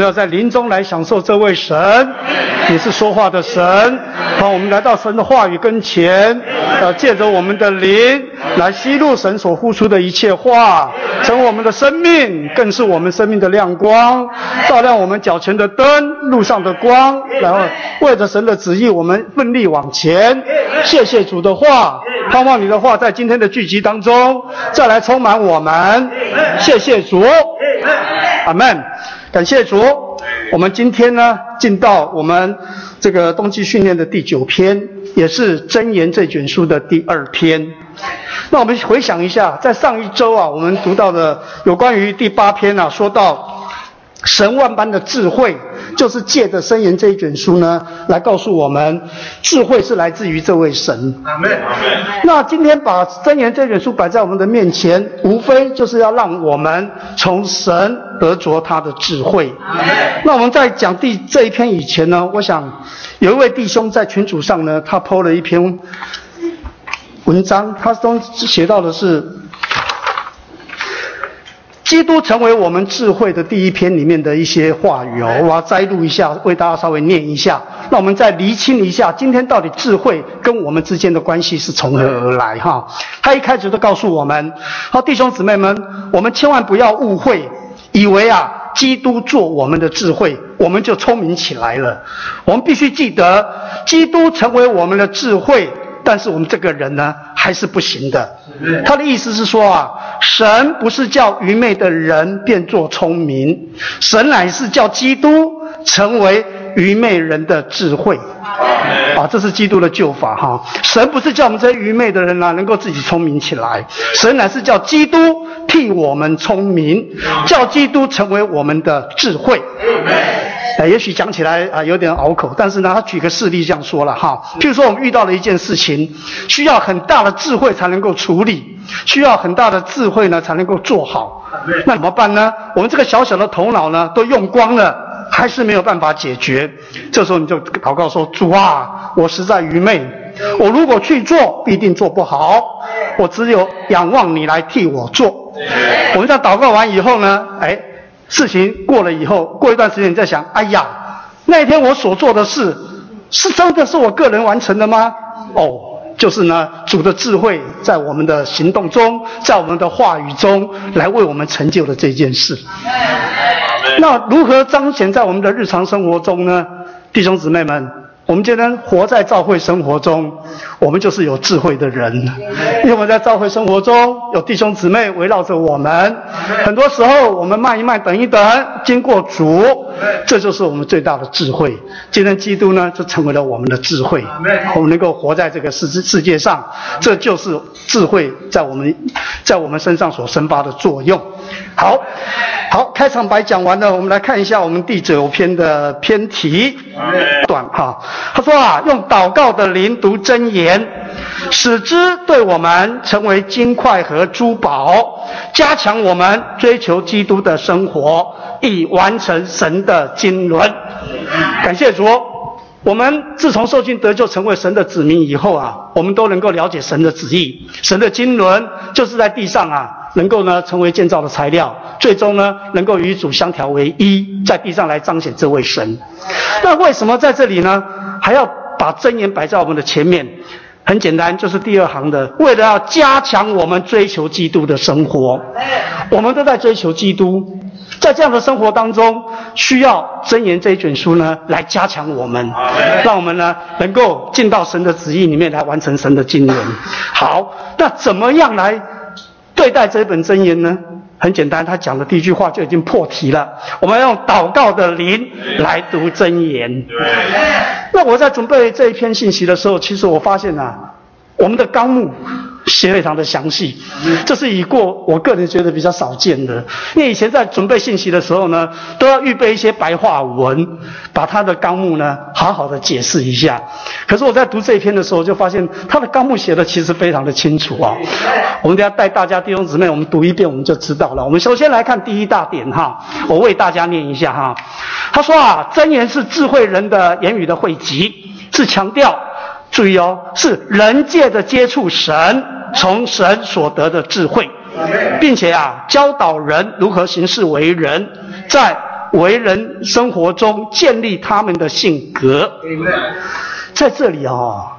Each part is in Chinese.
要在林中来享受这位神，你是说话的神。好，我们来到神的话语跟前，呃，借着我们的灵来吸入神所呼出的一切话，成为我们的生命，更是我们生命的亮光，照亮我们脚前的灯，路上的光。然后为着神的旨意，我们奋力往前。谢谢主的话，盼望你的话在今天的聚集当中再来充满我们。谢谢主，阿门。感谢主，我们今天呢进到我们这个冬季训练的第九篇，也是箴言这卷书的第二篇。那我们回想一下，在上一周啊，我们读到的有关于第八篇啊，说到。神万般的智慧，就是借着箴言这一卷书呢，来告诉我们，智慧是来自于这位神。那今天把箴言这卷书摆在我们的面前，无非就是要让我们从神得着他的智慧。那我们在讲第这一篇以前呢，我想有一位弟兄在群组上呢，他 PO 了一篇文章，他中写到的是。基督成为我们智慧的第一篇里面的一些话语哦，我要摘录一下，为大家稍微念一下。那我们再厘清一下，今天到底智慧跟我们之间的关系是从何而来？哈，他一开始就告诉我们，好弟兄姊妹们，我们千万不要误会，以为啊，基督做我们的智慧，我们就聪明起来了。我们必须记得，基督成为我们的智慧。但是我们这个人呢，还是不行的。他的意思是说啊，神不是叫愚昧的人变作聪明，神乃是叫基督成为愚昧人的智慧。啊，这是基督的救法哈。神不是叫我们这些愚昧的人呢，能够自己聪明起来，神乃是叫基督替我们聪明，叫基督成为我们的智慧。呃，也许讲起来啊有点拗口，但是呢，他举个事例这样说了哈。譬如说，我们遇到了一件事情，需要很大的智慧才能够处理，需要很大的智慧呢才能够做好。那怎么办呢？我们这个小小的头脑呢都用光了，还是没有办法解决。这时候你就祷告说：主啊，我实在愚昧，我如果去做，必定做不好。我只有仰望你来替我做。我们在祷告完以后呢，哎。事情过了以后，过一段时间你再想，哎呀，那一天我所做的事，是真的是我个人完成的吗？哦，就是呢，主的智慧在我们的行动中，在我们的话语中来为我们成就了这件事。那如何彰显在我们的日常生活中呢？弟兄姊妹们。我们今天活在教会生活中，我们就是有智慧的人。因为我们在教会生活中有弟兄姊妹围绕着我们，很多时候我们慢一慢，等一等，经过主，这就是我们最大的智慧。今天基督呢，就成为了我们的智慧。我们能够活在这个世世界上，这就是智慧在我们在我们身上所生发的作用。好，好，开场白讲完了，我们来看一下我们第九篇的篇题，短哈。他说啊，用祷告的灵读真言，使之对我们成为金块和珠宝，加强我们追求基督的生活，以完成神的经纶。感谢主。我们自从受尽得救，成为神的子民以后啊，我们都能够了解神的旨意。神的经纶就是在地上啊，能够呢成为建造的材料，最终呢能够与主相调为一，在地上来彰显这位神。那为什么在这里呢，还要把真言摆在我们的前面？很简单，就是第二行的，为了要加强我们追求基督的生活，我们都在追求基督。在这样的生活当中，需要箴言这一卷书呢，来加强我们，让我们呢能够进到神的旨意里面来完成神的经纶。好，那怎么样来对待这本箴言呢？很简单，他讲的第一句话就已经破题了。我们用祷告的灵来读真言。那我在准备这一篇信息的时候，其实我发现啊，我们的纲目。写非常的详细，这是已过我个人觉得比较少见的。因为以前在准备信息的时候呢，都要预备一些白话文，把他的纲目呢好好的解释一下。可是我在读这一篇的时候，就发现他的纲目写的其实非常的清楚啊。我们等下带大家弟兄姊妹，我们读一遍，我们就知道了。我们首先来看第一大点哈，我为大家念一下哈。他说啊，真言是智慧人的言语的汇集，是强调。注意哦，是人界的接触神，从神所得的智慧，并且啊，教导人如何行事为人，在为人生活中建立他们的性格。在这里啊，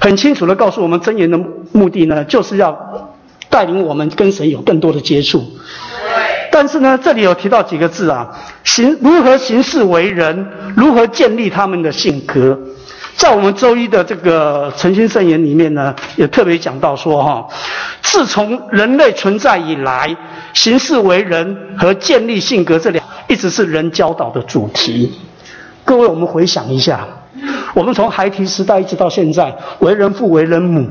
很清楚的告诉我们，真言的目的呢，就是要带领我们跟神有更多的接触。但是呢，这里有提到几个字啊，行如何行事为人，如何建立他们的性格。在我们周一的这个诚心圣言里面呢，也特别讲到说哈，自从人类存在以来，行事为人和建立性格这两，一直是人教导的主题。各位，我们回想一下，我们从孩提时代一直到现在，为人父、为人母，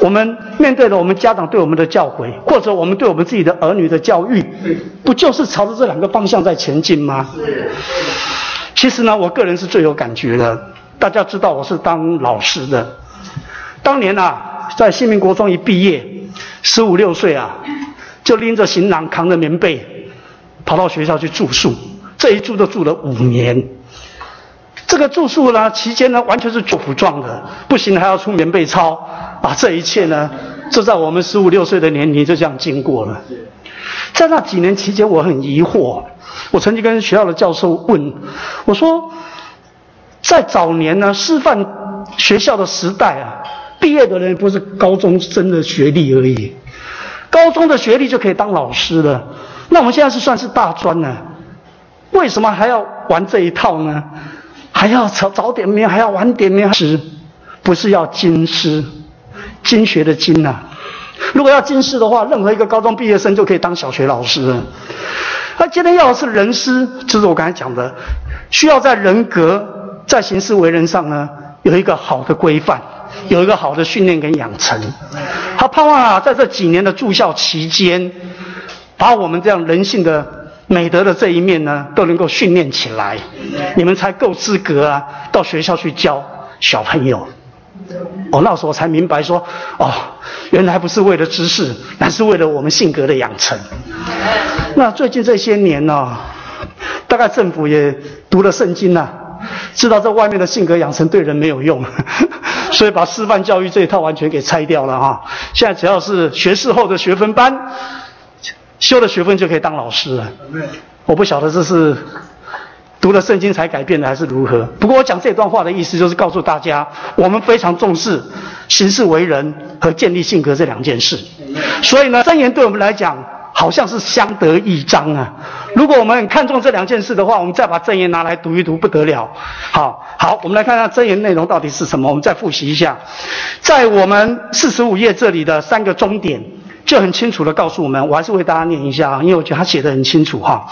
我们面对了我们家长对我们的教诲，或者我们对我们自己的儿女的教育，不就是朝着这两个方向在前进吗？其实呢，我个人是最有感觉的。大家知道我是当老师的，当年啊，在新民国中一毕业，十五六岁啊，就拎着行囊，扛着棉被，跑到学校去住宿，这一住就住了五年。这个住宿呢，期间呢，完全是做服装的，不行还要出棉被操啊！这一切呢，就在我们十五六岁的年龄就这样经过了。在那几年期间，我很疑惑，我曾经跟学校的教授问，我说。在早年呢，师范学校的时代啊，毕业的人不是高中生的学历而已，高中的学历就可以当老师了。那我们现在是算是大专呢，为什么还要玩这一套呢？还要早早点名，还要晚点名？师不是要经师，经学的经呐。如果要经师的话，任何一个高中毕业生就可以当小学老师了。那今天要的是人师，就是我刚才讲的，需要在人格。在行事为人上呢，有一个好的规范，有一个好的训练跟养成。他盼望啊，在这几年的住校期间，把我们这样人性的美德的这一面呢，都能够训练起来，你们才够资格啊，到学校去教小朋友。哦，那时候我才明白说，哦，原来不是为了知识，乃是为了我们性格的养成。那最近这些年呢，大概政府也读了圣经了。知道这外面的性格养成对人没有用，所以把师范教育这一套完全给拆掉了哈。现在只要是学士后的学分班，修了学分就可以当老师了。我不晓得这是读了圣经才改变的还是如何。不过我讲这段话的意思就是告诉大家，我们非常重视行事为人和建立性格这两件事。所以呢，真言对我们来讲。好像是相得益彰啊！如果我们很看重这两件事的话，我们再把真言拿来读一读，不得了。好，好，我们来看看真言内容到底是什么。我们再复习一下，在我们四十五页这里的三个终点，就很清楚的告诉我们。我还是为大家念一下啊，因为我觉得他写的很清楚哈。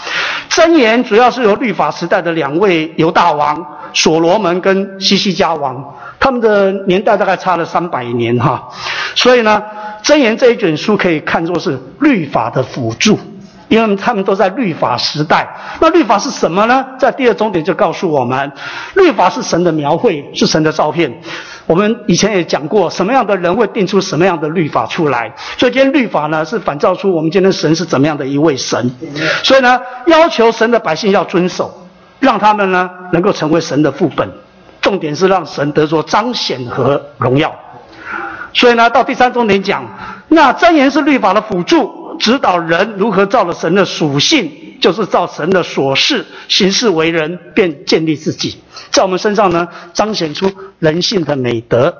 真言主要是由律法时代的两位犹大王所罗门跟西西家王，他们的年代大概差了三百年哈，所以呢。箴言这一卷书可以看作是律法的辅助，因为他们都在律法时代。那律法是什么呢？在第二终点就告诉我们，律法是神的描绘，是神的照片。我们以前也讲过，什么样的人会定出什么样的律法出来。所以今天律法呢，是反照出我们今天神是怎么样的一位神。所以呢，要求神的百姓要遵守，让他们呢能够成为神的副本。重点是让神得着彰显和荣耀。所以呢，到第三重点讲，那真言是律法的辅助，指导人如何照了神的属性，就是照神的所示行事为人，便建立自己，在我们身上呢，彰显出人性的美德。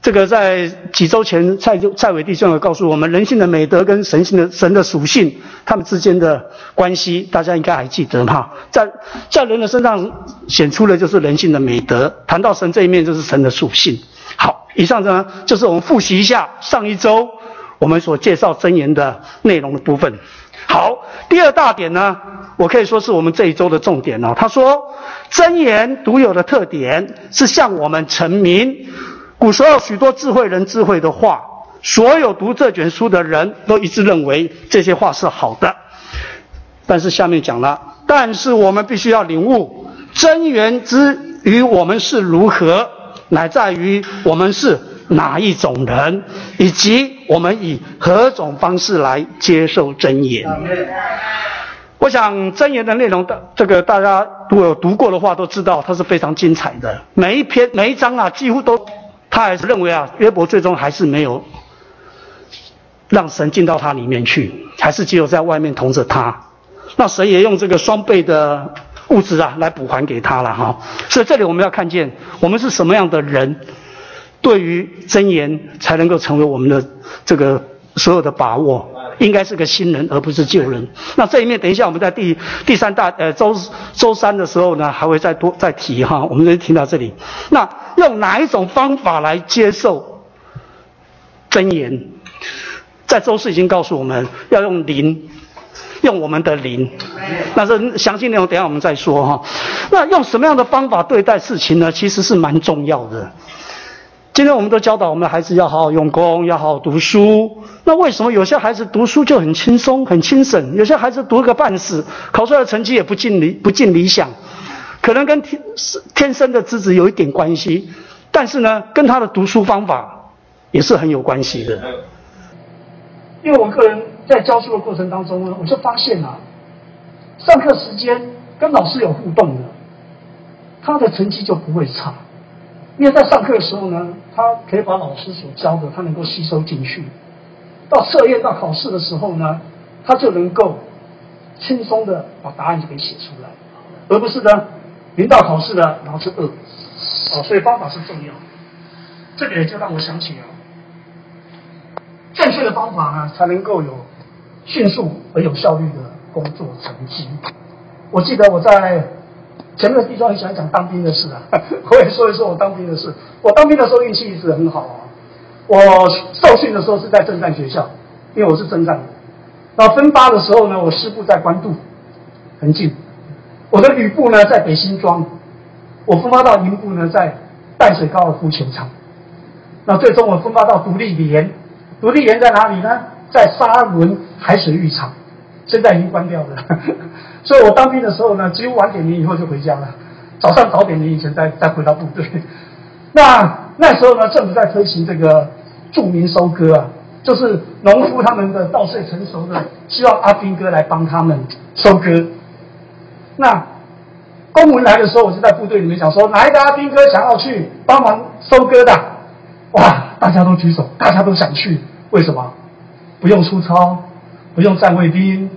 这个在几周前蔡蔡伟弟兄有告诉我们，人性的美德跟神性的神的属性，他们之间的关系，大家应该还记得哈？在在人的身上显出的就是人性的美德，谈到神这一面就是神的属性。好，以上呢就是我们复习一下上一周我们所介绍真言的内容的部分。好，第二大点呢，我可以说是我们这一周的重点哦。他说，真言独有的特点是向我们成名。古时候许多智慧人智慧的话，所有读这卷书的人都一致认为这些话是好的。但是下面讲了，但是我们必须要领悟真言之于我们是如何。乃在于我们是哪一种人，以及我们以何种方式来接受真言。我想真言的内容的这个大家如果有读过的话，都知道它是非常精彩的。每一篇每一章啊，几乎都他还是认为啊，约伯最终还是没有让神进到他里面去，还是只有在外面同着他。那神也用这个双倍的物质啊来补还给他了哈。所以这里我们要看见，我们是什么样的人，对于真言才能够成为我们的这个所有的把握。应该是个新人，而不是旧人。那这一面，等一下我们在第第三大呃周周三的时候呢，还会再多再提哈。我们先听到这里。那用哪一种方法来接受真言？在周四已经告诉我们要用灵，用我们的灵。那是详细内容，等下我们再说哈。那用什么样的方法对待事情呢？其实是蛮重要的。今天我们都教导我们的孩子要好好用功，要好好读书。那为什么有些孩子读书就很轻松、很轻省，有些孩子读个半死，考出来的成绩也不尽理不尽理想？可能跟天天生的资质有一点关系，但是呢，跟他的读书方法也是很有关系的。因为我个人在教书的过程当中呢，我就发现啊，上课时间跟老师有互动的，他的成绩就不会差。因为在上课的时候呢，他可以把老师所教的，他能够吸收进去。到测验、到考试的时候呢，他就能够轻松的把答案就给写出来，而不是呢，临到考试呢，然后就饿。哦，所以方法是重要。这个也就让我想起了，正确的方法呢，才能够有迅速而有效率的工作成绩。我记得我在。前面的地方很喜欢讲当兵的事啊，我也说一说我当兵的事。我当兵的时候运气一直很好啊。我受训的时候是在政战学校，因为我是正战的。然后分发的时候呢，我师部在关渡，很近。我的旅部呢在北新庄，我分发到营部呢在淡水高尔夫球场。那最终我分发到独立连，独立连在哪里呢？在沙仑海水浴场。现在已经关掉了，所以我当兵的时候呢，几乎晚点名以后就回家了，早上早点名以前再再回到部队。那那时候呢，政府在推行这个著名收割啊，就是农夫他们的稻穗成熟的，希望阿兵哥来帮他们收割。那公文来的时候，我就在部队里面讲说，哪一个阿兵哥想要去帮忙收割的？哇，大家都举手，大家都想去，为什么？不用出操。不用站卫兵，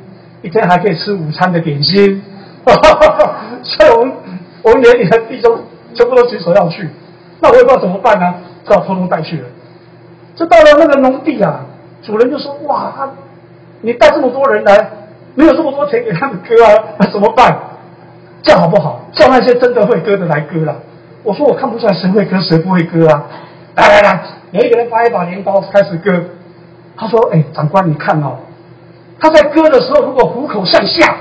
一天还可以吃午餐的点心，所以我们我们连你的弟兄全部都举手要去，那我也不知道怎么办呢，只好偷偷带去了。就到了那个农地啊，主人就说：“哇，你带这么多人来，没有这么多钱给他们割啊，那怎么办？叫好不好？叫那些真的会割的来割了。”我说：“我看不出来谁会割谁不会割啊！来来来，每一个人发一把镰刀开始割。”他说：“哎，长官，你看哦。”他在割的时候，如果虎口向下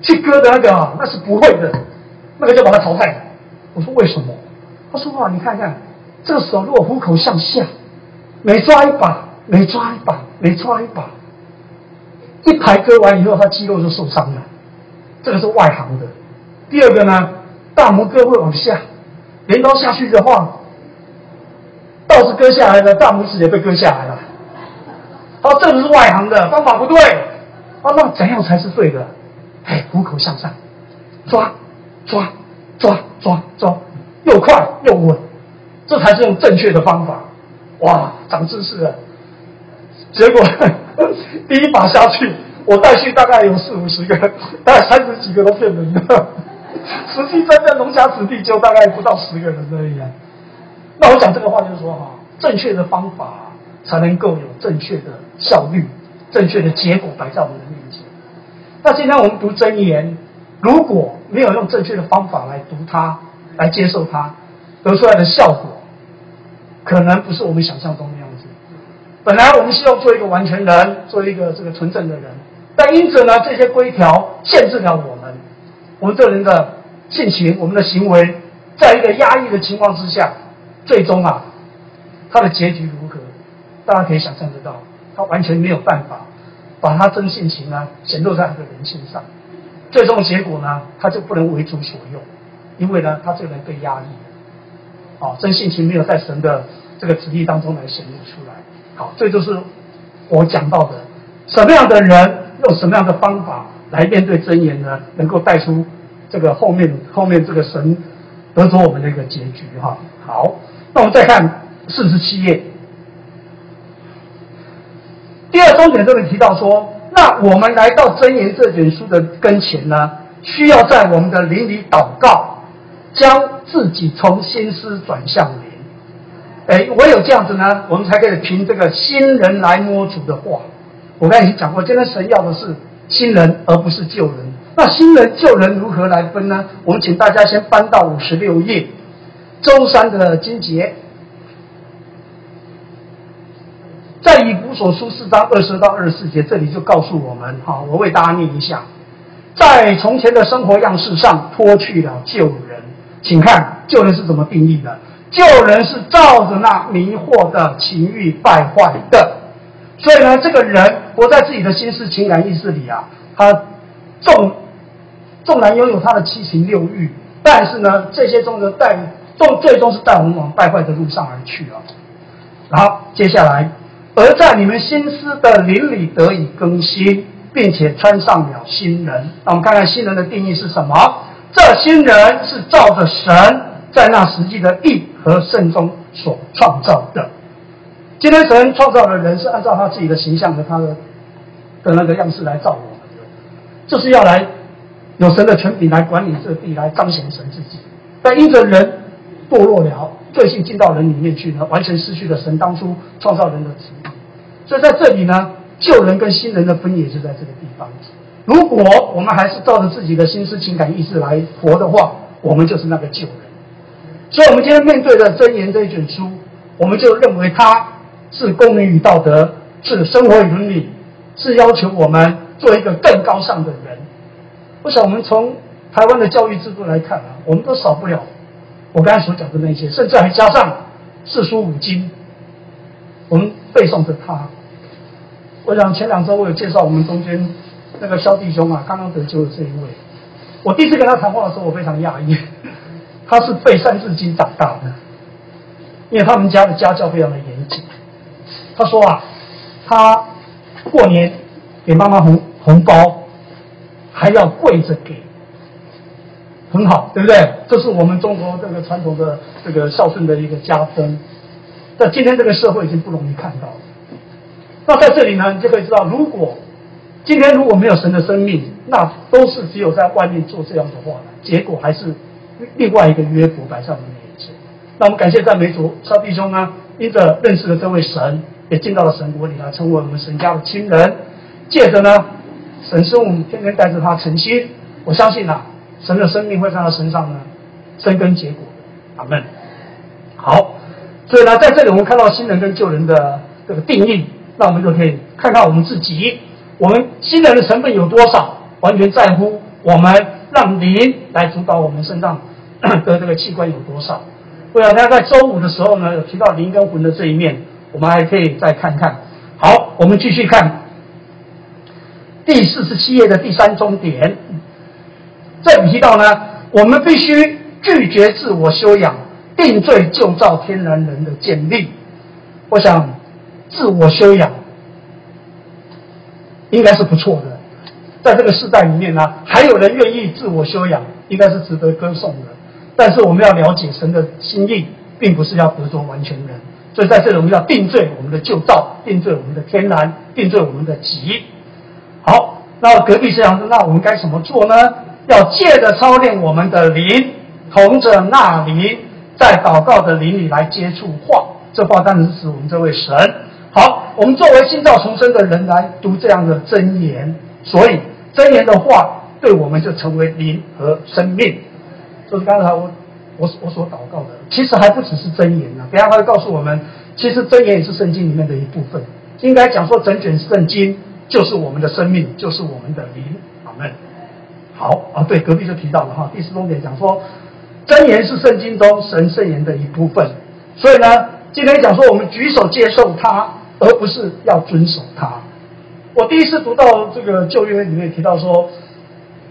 去割的那个，那是不会的，那个就把他淘汰了。我说为什么？他说啊，你看看，这个时候如果虎口向下，每抓一把，每抓一把，每抓一把，一排割完以后，他肌肉就受伤了。这个是外行的。第二个呢，大拇哥会往下，镰刀下去的话，倒是割下来了，大拇指也被割下来了。哦，这个是外行的方法不对。哦，那怎样才是对的？哎，虎口向上，抓，抓，抓，抓，抓，又快又稳，这才是用正确的方法。哇，长知识了。结果 第一把下去，我带去大概有四五十个，大概三十几个都骗人的。实际真正农家子弟就大概不到十个人而已啊。那我讲这个话就是说哈，正确的方法才能够有正确的。效率正确的结果摆在我们的面前。那今天我们读真言，如果没有用正确的方法来读它，来接受它，得出来的效果，可能不是我们想象中的样子。本来我们希望做一个完全人，做一个这个纯正的人，但因此呢，这些规条限制了我们，我们这人的性情，我们的行为，在一个压抑的情况之下，最终啊，他的结局如何？大家可以想象得到。他完全没有办法把他真性情呢显露在他的人性上，最终结果呢，他就不能为主所用，因为呢，他这个人被压抑了，啊，真性情没有在神的这个旨意当中来显露出来。好，这就是我讲到的，什么样的人用什么样的方法来面对真言呢？能够带出这个后面后面这个神得着我们的一个结局哈。好，那我们再看四十七页。第二重点这里提到说，那我们来到真言这卷书的跟前呢，需要在我们的灵里祷告，将自己从心思转向灵。哎，唯有这样子呢，我们才可以凭这个新人来摸主的话。我刚才已经讲过，今天神要的是新人，而不是旧人。那新人旧人如何来分呢？我们请大家先翻到五十六页，周三的经节。在以古所书四章二十到二十四节，这里就告诉我们：哈，我为大家念一下，在从前的生活样式上脱去了旧人，请看旧人是怎么定义的？旧人是照着那迷惑的情欲败坏的，所以呢，这个人活在自己的心思、情感、意识里啊，他纵纵然拥有他的七情六欲，但是呢，这些中的带，终最终是带我们往败坏的路上而去了。好，接下来。而在你们心思的灵里得以更新，并且穿上了新人。那我们看看新人的定义是什么？这新人是照着神在那实际的义和圣中所创造的。今天神创造的人是按照他自己的形象和他的的那个样式来造我们的，就是要来有神的权柄来管理这地，来彰显神自己。但因着人堕落了。罪性进到人里面去呢，完全失去了神当初创造人的旨意。所以在这里呢，旧人跟新人的分野就在这个地方。如果我们还是照着自己的心思、情感、意志来活的话，我们就是那个旧人。所以，我们今天面对的箴言这一卷书，我们就认为它是公民与道德，是生活与伦理，是要求我们做一个更高尚的人。我想，我们从台湾的教育制度来看啊，我们都少不了。我刚才所讲的那些，甚至还加上四书五经，我们背诵着它。我想前两周我有介绍我们中间那个肖弟兄啊，刚刚得救的这一位。我第一次跟他谈话的时候，我非常讶异，他是背三字经长大的，因为他们家的家教非常的严谨。他说啊，他过年给妈妈红红包，还要跪着给。很好，对不对？这是我们中国这个传统的这个孝顺的一个加分。但今天这个社会已经不容易看到了。那在这里呢，你就可以知道，如果今天如果没有神的生命，那都是只有在外面做这样的话，结果还是另外一个约伯摆在我们面前。那我们感谢赞美主，小弟兄呢，因着认识了这位神，也进到了神国里来，成为我们神家的亲人。借着呢，神圣天天带着他诚心，我相信啊。神的生命会在他身上呢生根结果阿门。好，所以呢，在这里我们看到新人跟旧人的这个定义，那我们就可以看看我们自己，我们新人的成分有多少，完全在乎我们让灵来主导我们身上 的这个器官有多少。为了大家在周五的时候呢，有提到灵跟魂的这一面，我们还可以再看看。好，我们继续看第四十七页的第三终点。这里提到呢，我们必须拒绝自我修养、定罪就造天然人的建立。我想，自我修养应该是不错的。在这个时代里面呢，还有人愿意自我修养，应该是值得歌颂的。但是我们要了解神的心意，并不是要得着完全人。所以在这里，我们要定罪我们的旧造，定罪我们的天然，定罪我们的己。好，那隔壁这样，那我们该怎么做呢？要借着操练我们的灵，同着那灵，在祷告的灵里来接触话，这话当然是指我们这位神。好，我们作为新造重生的人来读这样的真言，所以真言的话对我们就成为灵和生命。就是刚才我我我所祷告的，其实还不只是真言呢。等下他会告诉我们，其实真言也是圣经里面的一部分。应该讲说，整卷圣经就是我们的生命，就是我们的灵。阿门。好啊，对，隔壁就提到了哈。第四重点讲说，真言是圣经中神圣言的一部分，所以呢，今天讲说我们举手接受它，而不是要遵守它。我第一次读到这个旧约里面提到说，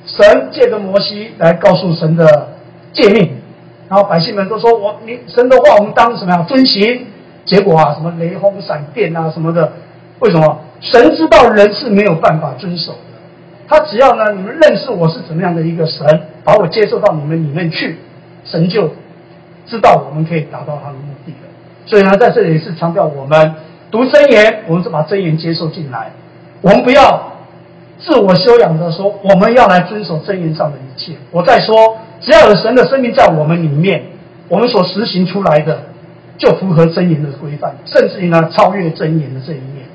神借着摩西来告诉神的诫命，然后百姓们都说我你神的话我们当什么呀遵行？结果啊，什么雷轰闪电啊什么的，为什么？神知道人是没有办法遵守。他只要呢，你们认识我是怎么样的一个神，把我接受到你们里面去，神就知道我们可以达到他的目的了。所以呢，在这里也是强调我们读真言，我们是把真言接受进来，我们不要自我修养的说，我们要来遵守真言上的一切。我再说，只要有神的生命在我们里面，我们所实行出来的就符合真言的规范，甚至于呢超越真言的这一面。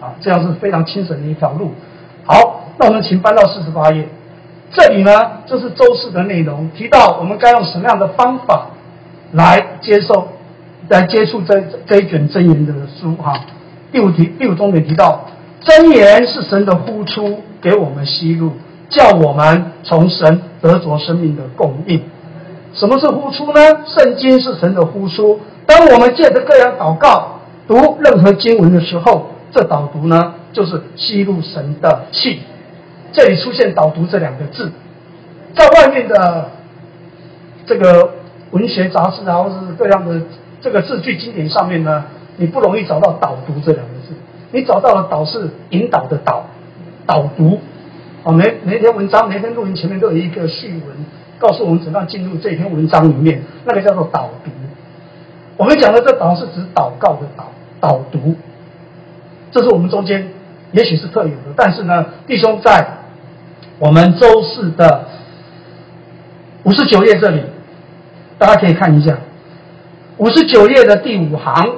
啊，这样是非常清神的一条路。好，那我们请翻到四十八页，这里呢就是周四的内容，提到我们该用什么样的方法来接受、来接触这这一卷真言的书。哈，第五题第五重点提到，真言是神的呼出。给我们吸入，叫我们从神得着生命的供应。什么是呼出呢？圣经是神的呼出。当我们借着各样祷告读任何经文的时候，这导读呢，就是吸入神的气。这里出现“导读”这两个字，在外面的这个文学杂志啊，或是各样的这个字句经典上面呢，你不容易找到“导读”这两个字。你找到了“导”是引导的“导”。导读，哦，每每篇文章、每篇录音前面都有一个序文，告诉我们怎样进入这篇文章里面，那个叫做导读。我们讲的这导是指祷告的导，导读，这是我们中间也许是特有的，但是呢，弟兄在我们周四的五十九页这里，大家可以看一下，五十九页的第五行，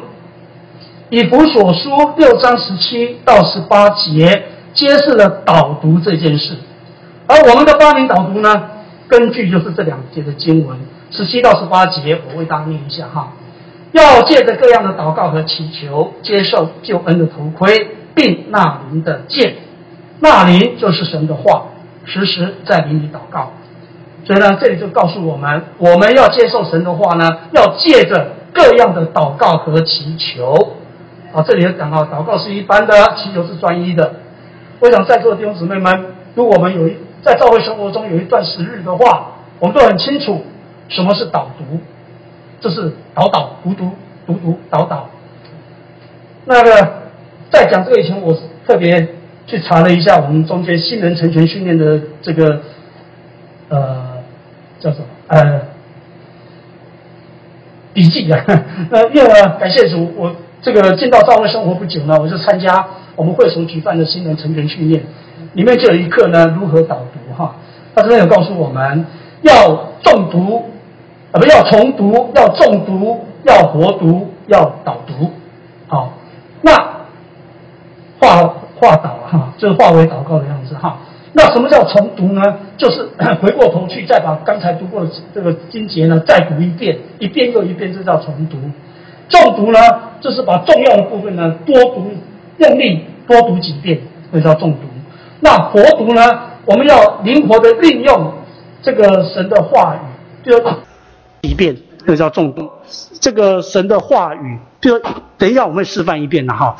以弗所书六章十七到十八节。揭示了导读这件事，而我们的八名导读呢，根据就是这两节的经文，十七到十八节，我为大家念一下哈。要借着各样的祷告和祈求，接受救恩的头盔，并纳灵的剑。纳灵就是神的话，时时在灵里祷告。所以呢，这里就告诉我们，我们要接受神的话呢，要借着各样的祷告和祈求。啊，这里讲到祷告是一般的，祈求是专一的。我想在座的弟兄姊妹们，如果我们有一在教会生活中有一段时日的话，我们都很清楚什么是导读，这是导导读读读读导导。那个在讲这个以前，我是特别去查了一下我们中间新人成全训练的这个呃叫什么呃笔记啊，呃，因为感谢主，我这个进到教会生活不久呢，我就参加。我们会所举办的新人成全训练，里面就有一课呢，如何导读哈？他这边有告诉我们，要重读，啊不要重读，要重读，要活读，要导读，好，那话化祷哈，就是化为祷告的样子哈。那什么叫重读呢？就是 回过头去再把刚才读过的这个经节呢再读一遍，一遍又一遍，这叫重读。重读呢，就是把重要的部分呢多读。用力多读几遍，这叫重读。那活读呢？我们要灵活的运用这个神的话语，就一遍，那叫重读。这个神的话语，就等一下我们会示范一遍了哈。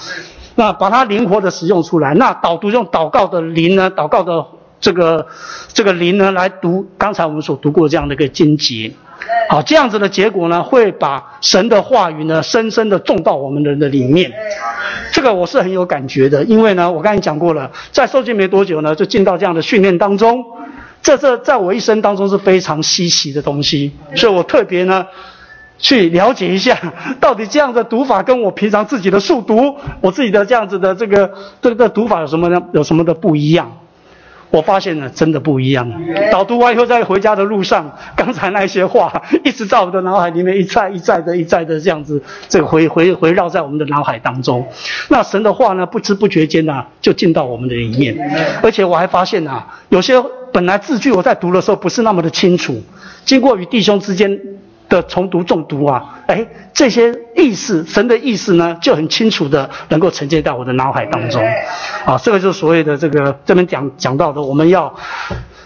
那把它灵活的使用出来。那导读用祷告的灵呢？祷告的这个这个灵呢，来读刚才我们所读过这样的一个经节。好，这样子的结果呢，会把神的话语呢，深深的种到我们人的里面。这个我是很有感觉的，因为呢，我刚才讲过了，在受训没多久呢，就进到这样的训练当中。这这在我一生当中是非常稀奇的东西，所以我特别呢，去了解一下，到底这样的读法跟我平常自己的速读，我自己的这样子的这个这个读法有什么呢？有什么的不一样？我发现呢，真的不一样。导读完以后，在回家的路上，刚才那些话 一直在我的脑海里面一再一再的、一再的这样子，这个回回回绕在我们的脑海当中。那神的话呢，不知不觉间呢，就进到我们的里面。而且我还发现啊，有些本来字句我在读的时候不是那么的清楚，经过与弟兄之间。的重读重读啊，哎，这些意思，神的意思呢，就很清楚的能够承接到我的脑海当中，啊，这个就是所谓的这个这边讲讲到的，我们要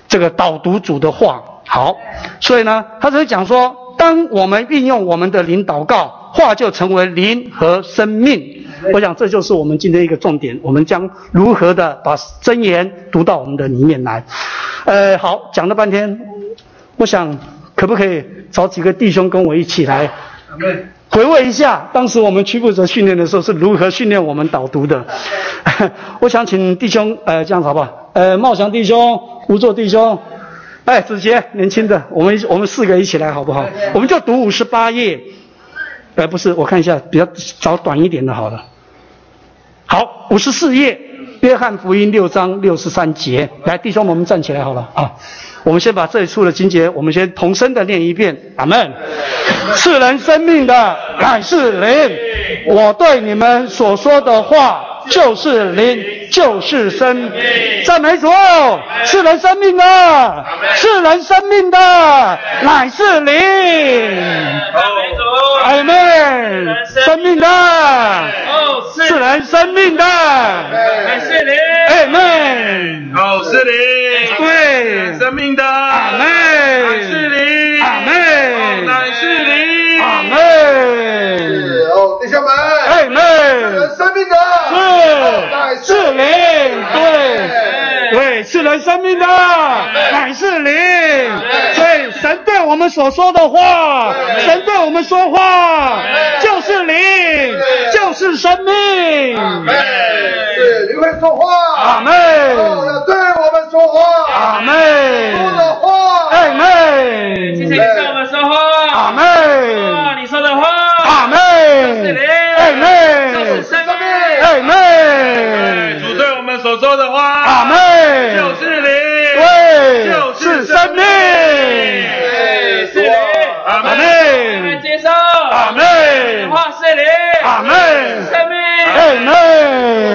这个导读主的话，好，所以呢，他只是讲说，当我们运用我们的灵祷告，话就成为灵和生命。我想这就是我们今天一个重点，我们将如何的把真言读到我们的里面来。呃，好，讲了半天，我想。可不可以找几个弟兄跟我一起来回味一下，当时我们区负责训练的时候是如何训练我们导读的？我想请弟兄，呃，这样好不好？呃，茂祥弟兄、吴作弟兄，哎，子杰，年轻的，我们我们四个一起来好不好？我们就读五十八页，呃，不是，我看一下，比较找短一点的，好了。好，五十四页，约翰福音六章六十三节。来，弟兄们，我们站起来好了啊！我们先把这一处的经节，我们先同声的念一遍。阿门。是人生命的乃是灵，我对你们所说的话就是灵，就是生。赞美主，是人生命的，是人生命的乃是灵。阿门。生命的，是人生命的乃是灵。阿门。哦，是灵。对，生命的，阿门。乃是灵。阿门。乃是灵。阿门。哦，弟兄们，阿人门。生命的。是是灵，对对，是人生命的。乃是灵，所以神对我们所说的话，神对我们说话就是灵，就是生命。对你会说话，阿门哦，要对我们说话，阿说的门，话，阿妹，谢谢你对我们说话。阿哦，门，你说的话。阿门，是你。阿就是，生命。阿门，主对我们所说的话。阿门，就是你。对，就是生命。对是灵。阿门我们接受。阿门话是灵。阿门生命。阿妹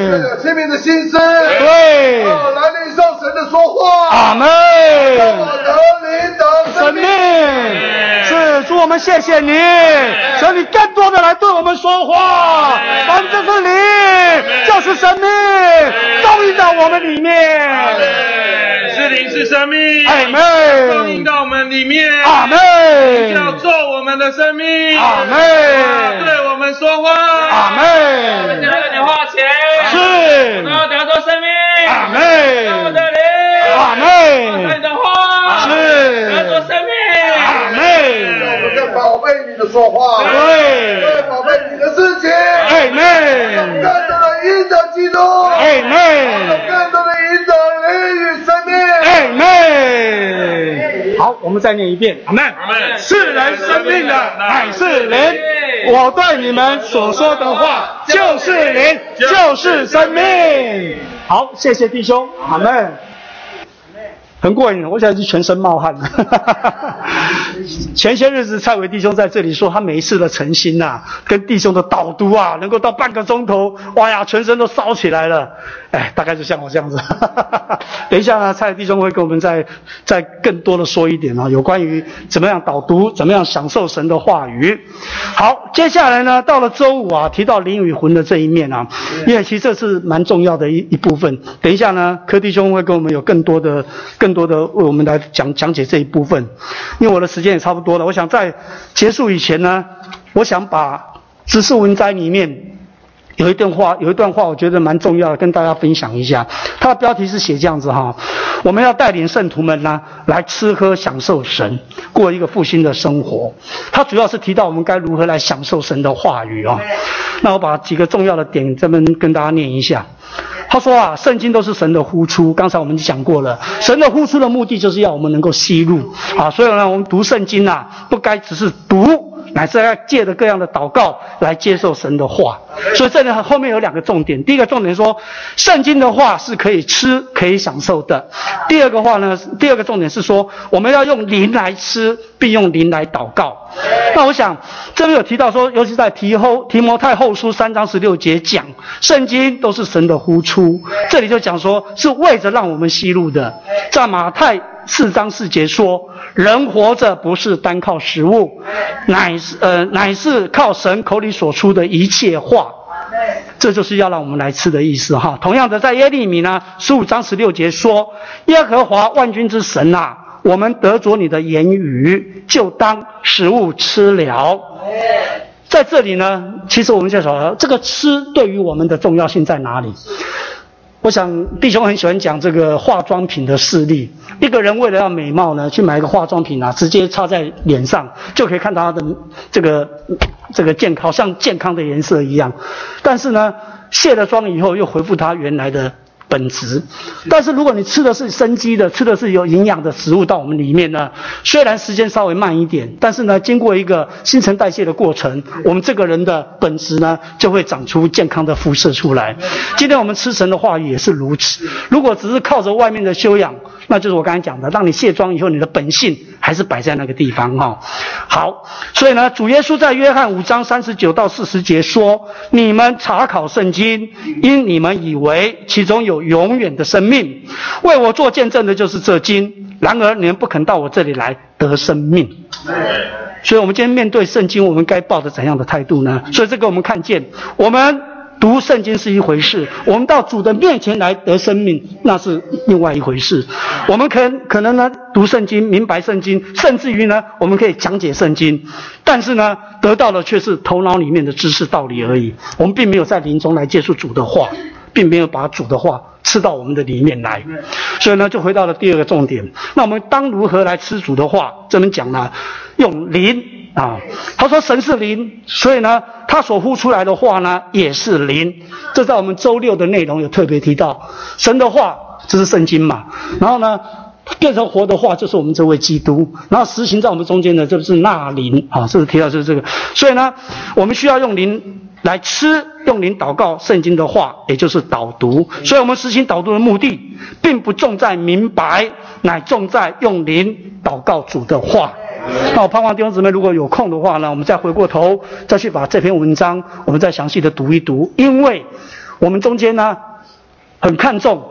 这门，个生命的心思，对，来领受的说话，阿门，我得领导生命。是主，我们谢谢你，求你更多的来对我们说话，反正这是灵，就是生命，供应到我们里面，是灵是生命。阿门。供应到我们里面。阿门，要做我们的生命。阿门。对我们说话。阿门。我们要你花钱。是。然后得做生命。阿门的话。是得做生命。阿我们门，更宝贝你的说话，对更宝贝你的事情，阿更门，多的引导基督，阿门。更多的引导灵与生命。阿妹。好，我们再念一遍。阿门。门是人生命的乃是灵，我对你们所说的话就是灵，就是生命。好，谢谢弟兄。阿门。很过瘾，我现在是全身冒汗。前些日子蔡伟弟兄在这里说，他每一次的诚心呐、跟弟兄的导读啊，能够到半个钟头，哇呀，全身都烧起来了。哎，大概就像我这样子。等一下呢，蔡弟兄会跟我们再再更多的说一点啊，有关于怎么样导读，怎么样享受神的话语。好，接下来呢，到了周五啊，提到灵与魂的这一面啊，因为其实这是蛮重要的一一部分。等一下呢，柯弟兄会跟我们有更多的、更多的为我们来讲讲解这一部分。因为我的时间差不多了，我想在结束以前呢，我想把知识文摘里面有一段话，有一段话，我觉得蛮重要的，跟大家分享一下。它的标题是写这样子哈：我们要带领圣徒们呢，来吃喝享受神，过一个复兴的生活。它主要是提到我们该如何来享受神的话语啊、那我把几个重要的点这边跟大家念一下。他说啊，圣经都是神的呼出，刚才我们讲过了，神的呼出的目的就是要我们能够吸入啊，所以呢，我们读圣经啊，不该只是读，乃是要借着各样的祷告来接受神的话。所以这里后面有两个重点，第一个重点说，圣经的话是可以吃、可以享受的；第二个话呢，第二个重点是说，我们要用灵来吃，并用灵来祷告。那我想这边有提到说，尤其在提后提摩太后书三章十六节讲，圣经都是神的呼出，这里就讲说是为着让我们吸入的。在马太四章四节说，人活着不是单靠食物，乃是呃乃是靠神口里所出的一切话。这就是要让我们来吃的意思哈。同样的，在耶利米呢十五章十六节说，耶和华万军之神呐、我们得着你的言语，就当食物吃了。在这里呢，其实我们就说，这个吃对于我们的重要性在哪里？我想弟兄很喜欢讲这个化妆品的事例。一个人为了要美貌呢，去买一个化妆品啊，直接擦在脸上，就可以看到他的这个这个健康，好像健康的颜色一样。但是呢，卸了妆以后又恢复他原来的本质。但是如果你吃的是生机的，吃的是有营养的食物到我们里面呢，虽然时间稍微慢一点，但是呢，经过一个新陈代谢的过程，我们这个人的本质呢，就会长出健康的肤色出来。今天我们吃神的话语也是如此。如果只是靠着外面的修养，那就是我刚才讲的，让你卸妆以后，你的本性还是摆在那个地方哈。好，所以呢，主耶稣在约翰五章三十九到四十节说：“你们查考圣经，因你们以为其中有永远的生命，为我做见证的就是这经。然而你们不肯到我这里来得生命。”所以，我们今天面对圣经，我们该抱着怎样的态度呢？所以，这个我们看见，我们。读圣经是一回事，我们到主的面前来得生命，那是另外一回事。我们可可能呢读圣经，明白圣经，甚至于呢我们可以讲解圣经，但是呢得到的却是头脑里面的知识道理而已。我们并没有在临终来接触主的话，并没有把主的话吃到我们的里面来。所以呢，就回到了第二个重点。那我们当如何来吃主的话？这么讲呢？用灵。啊，他说神是灵，所以呢，他所呼出来的话呢也是灵。这在我们周六的内容有特别提到，神的话这是圣经嘛，然后呢变成活的话就是我们这位基督，然后实行在我们中间的就是那灵啊，这是提到就是这个。所以呢，我们需要用灵来吃，用灵祷告圣经的话，也就是导读。所以我们实行导读的目的，并不重在明白，乃重在用灵祷告主的话。那我盼望弟兄姊妹如果有空的话呢，我们再回过头再去把这篇文章，我们再详细的读一读，因为我们中间呢很看重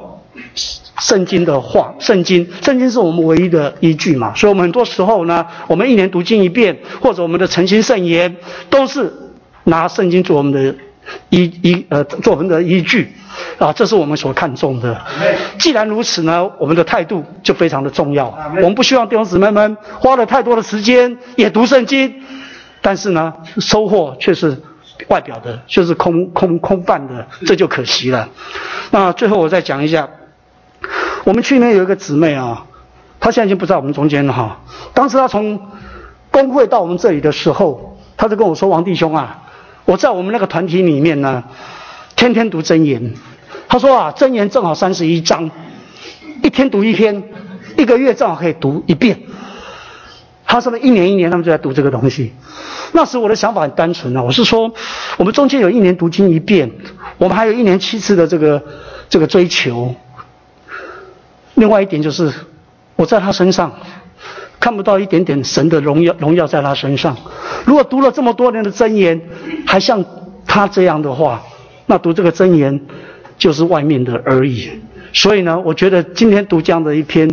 圣经的话，圣经，圣经是我们唯一的依据嘛，所以我们很多时候呢，我们一年读经一遍，或者我们的诚心圣言，都是拿圣经做我们的依依呃做我们的依据。啊，这是我们所看重的。既然如此呢，我们的态度就非常的重要。我们不希望弟兄姊妹们花了太多的时间也读圣经，但是呢，收获却是外表的，却是空空空泛的，这就可惜了。那最后我再讲一下，我们去年有一个姊妹啊，她现在已经不在我们中间了哈。当时她从工会到我们这里的时候，她就跟我说：“王弟兄啊，我在我们那个团体里面呢。”天天读真言，他说啊，真言正好三十一章，一天读一篇，一个月正好可以读一遍。他说呢，一年一年他们就在读这个东西。那时我的想法很单纯啊，我是说，我们中间有一年读经一遍，我们还有一年七次的这个这个追求。另外一点就是，我在他身上看不到一点点神的荣耀荣耀在他身上。如果读了这么多年的真言，还像他这样的话。那读这个真言，就是外面的而已。所以呢，我觉得今天读这样的一篇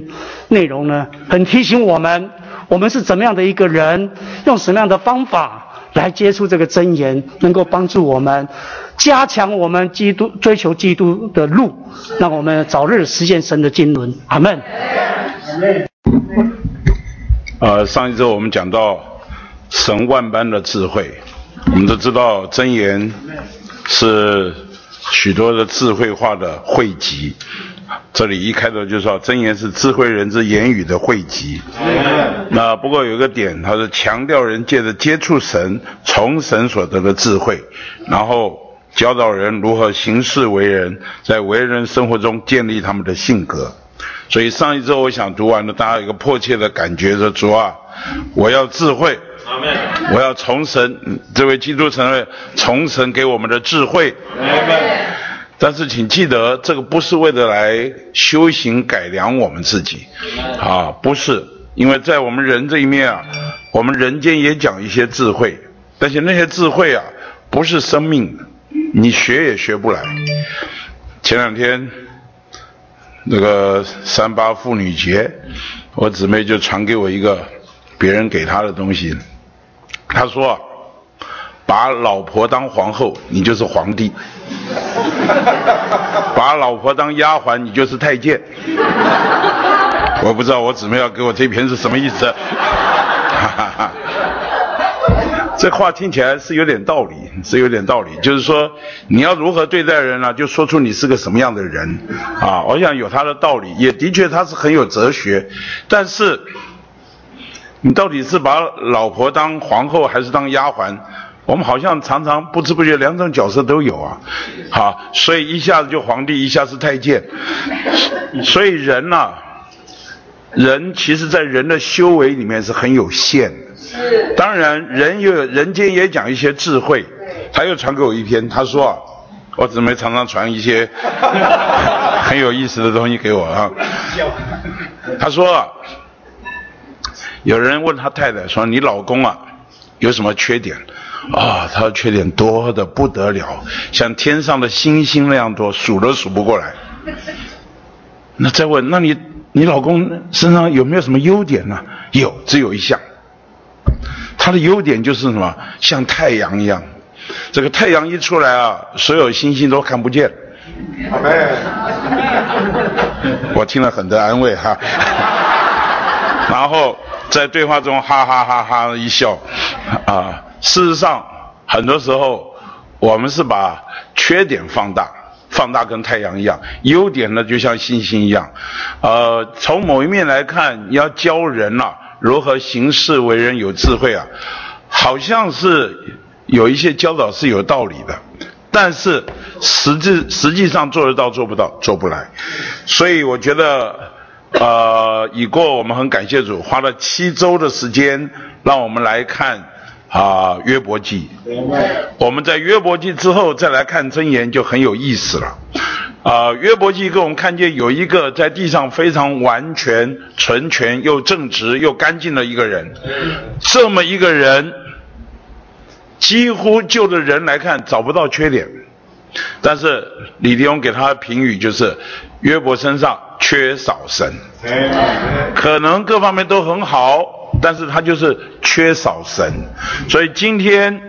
内容呢，很提醒我们，我们是怎么样的一个人，用什么样的方法来接触这个真言，能够帮助我们加强我们基督追求基督的路，让我们早日实现神的经纶。阿门。呃，上一周我们讲到神万般的智慧，我们都知道真言。是许多的智慧化的汇集。这里一开头就说真言是智慧人之言语的汇集。那不过有一个点，他是强调人借着接触神，从神所得的智慧，然后教导人如何行事为人，在为人生活中建立他们的性格。所以上一周我想读完了，大家有一个迫切的感觉说主啊，我要智慧。我要重神，这位基督成为重神给我们的智慧。但是请记得，这个不是为了来修行改良我们自己，啊，不是，因为在我们人这一面啊，我们人间也讲一些智慧，但是那些智慧啊，不是生命，你学也学不来。前两天那个三八妇女节，我姊妹就传给我一个别人给她的东西。她说：“把老婆当皇后，你就是皇帝；把老婆当丫鬟，你就是太监。”我不知道我姊妹要给我这篇是什么意思。这话听起来是有点道理，是有点道理。就是说，你要如何对待人呢？就说出你是个什么样的人啊！我想有他的道理，也的确他是很有哲学，但是。你到底是把老婆当皇后还是当丫鬟？我们好像常常不知不觉两种角色都有啊，好，所以一下子就皇帝，一下是太监，所以人呐，人其实在人的修为里面是很有限的。当然，人又人间也讲一些智慧。他又传给我一篇，他说啊，我姊妹常常传一些 很有意思的东西给我啊。他说啊，有人问他太太说：“你老公啊有什么缺点？”啊，他的缺点多的不得了，像天上的星星那样多，数都数不过来。那再问，那你你老公身上有没有什么优点呢？有，只有一项。他的优点就是什么？像太阳一样。这个太阳一出来啊，所有星星都看不见。阿妹，我听了很多安慰哈。然后在对话中哈哈哈哈一笑啊。事实上，很多时候我们是把缺点放大，放大跟太阳一样，优点呢就像星星一样。呃，从某一面来看，要教人呐如何行事为人有智慧啊，好像是有一些教导是有道理的，但是实质实际上做得到做不到做不来，所以我觉得呃，已过我们很感谢主，花了七周的时间让我们来看。啊，约伯记，我们在约伯记之后再来看真言就很有意思了。啊，约伯记给我们看见有一个在地上非常完全、纯全又正直又干净的一个人，这么一个人，几乎就着人来看找不到缺点，但是李弟兄给他的评语就是约伯身上缺少神，可能各方面都很好。但是他就是缺少神，所以今天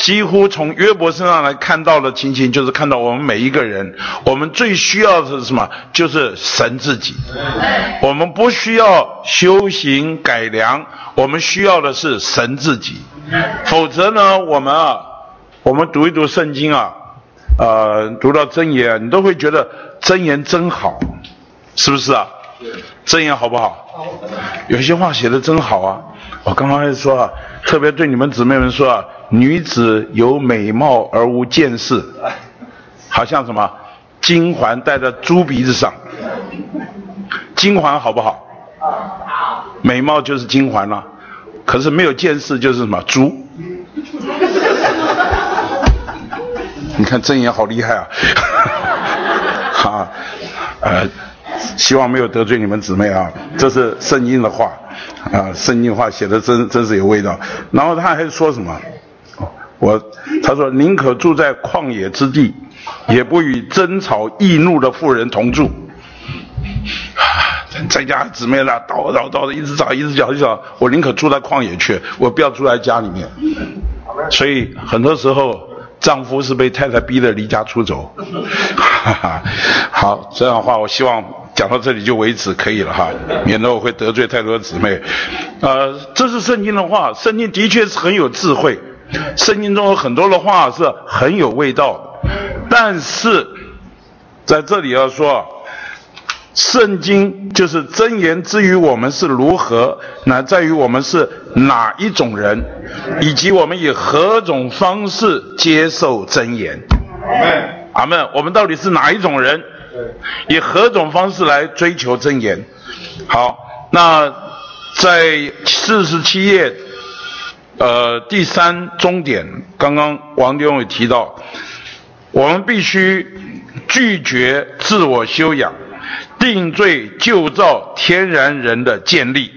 几乎从约伯身上来看到的情形，就是看到我们每一个人，我们最需要的是什么？就是神自己。我们不需要修行改良，我们需要的是神自己。否则呢，我们啊，我们读一读圣经啊，呃，读到真言，你都会觉得真言真好，是不是啊？真言好不好？有些话写的真好啊！我刚刚还说啊，特别对你们姊妹们说啊，女子有美貌而无见识，好像什么金环戴在猪鼻子上，金环好不好？好。美貌就是金环了，可是没有见识就是什么猪？你看真言好厉害啊！哈，呃。希望没有得罪你们姊妹啊，这是圣经的话，啊，圣经话写的真真是有味道。然后他还说什么？我他说宁可住在旷野之地，也不与争吵易怒的妇人同住。在家姊妹俩，叨叨叨的一直找，一直找，一直找。我宁可住在旷野去，我不要住在家里面。所以很多时候。丈夫是被太太逼得离家出走，哈哈。好，这样的话，我希望讲到这里就为止，可以了哈，免得我会得罪太多姊妹。呃，这是圣经的话，圣经的确是很有智慧，圣经中有很多的话是很有味道，但是在这里要说。圣经就是真言之于我们是如何，乃在于我们是哪一种人，以及我们以何种方式接受真言。阿门，阿门。我们到底是哪一种人？以何种方式来追求真言？好，那在四十七页，呃，第三终点，刚刚王弟兄也提到，我们必须拒绝自我修养。定罪救造天然人的建立。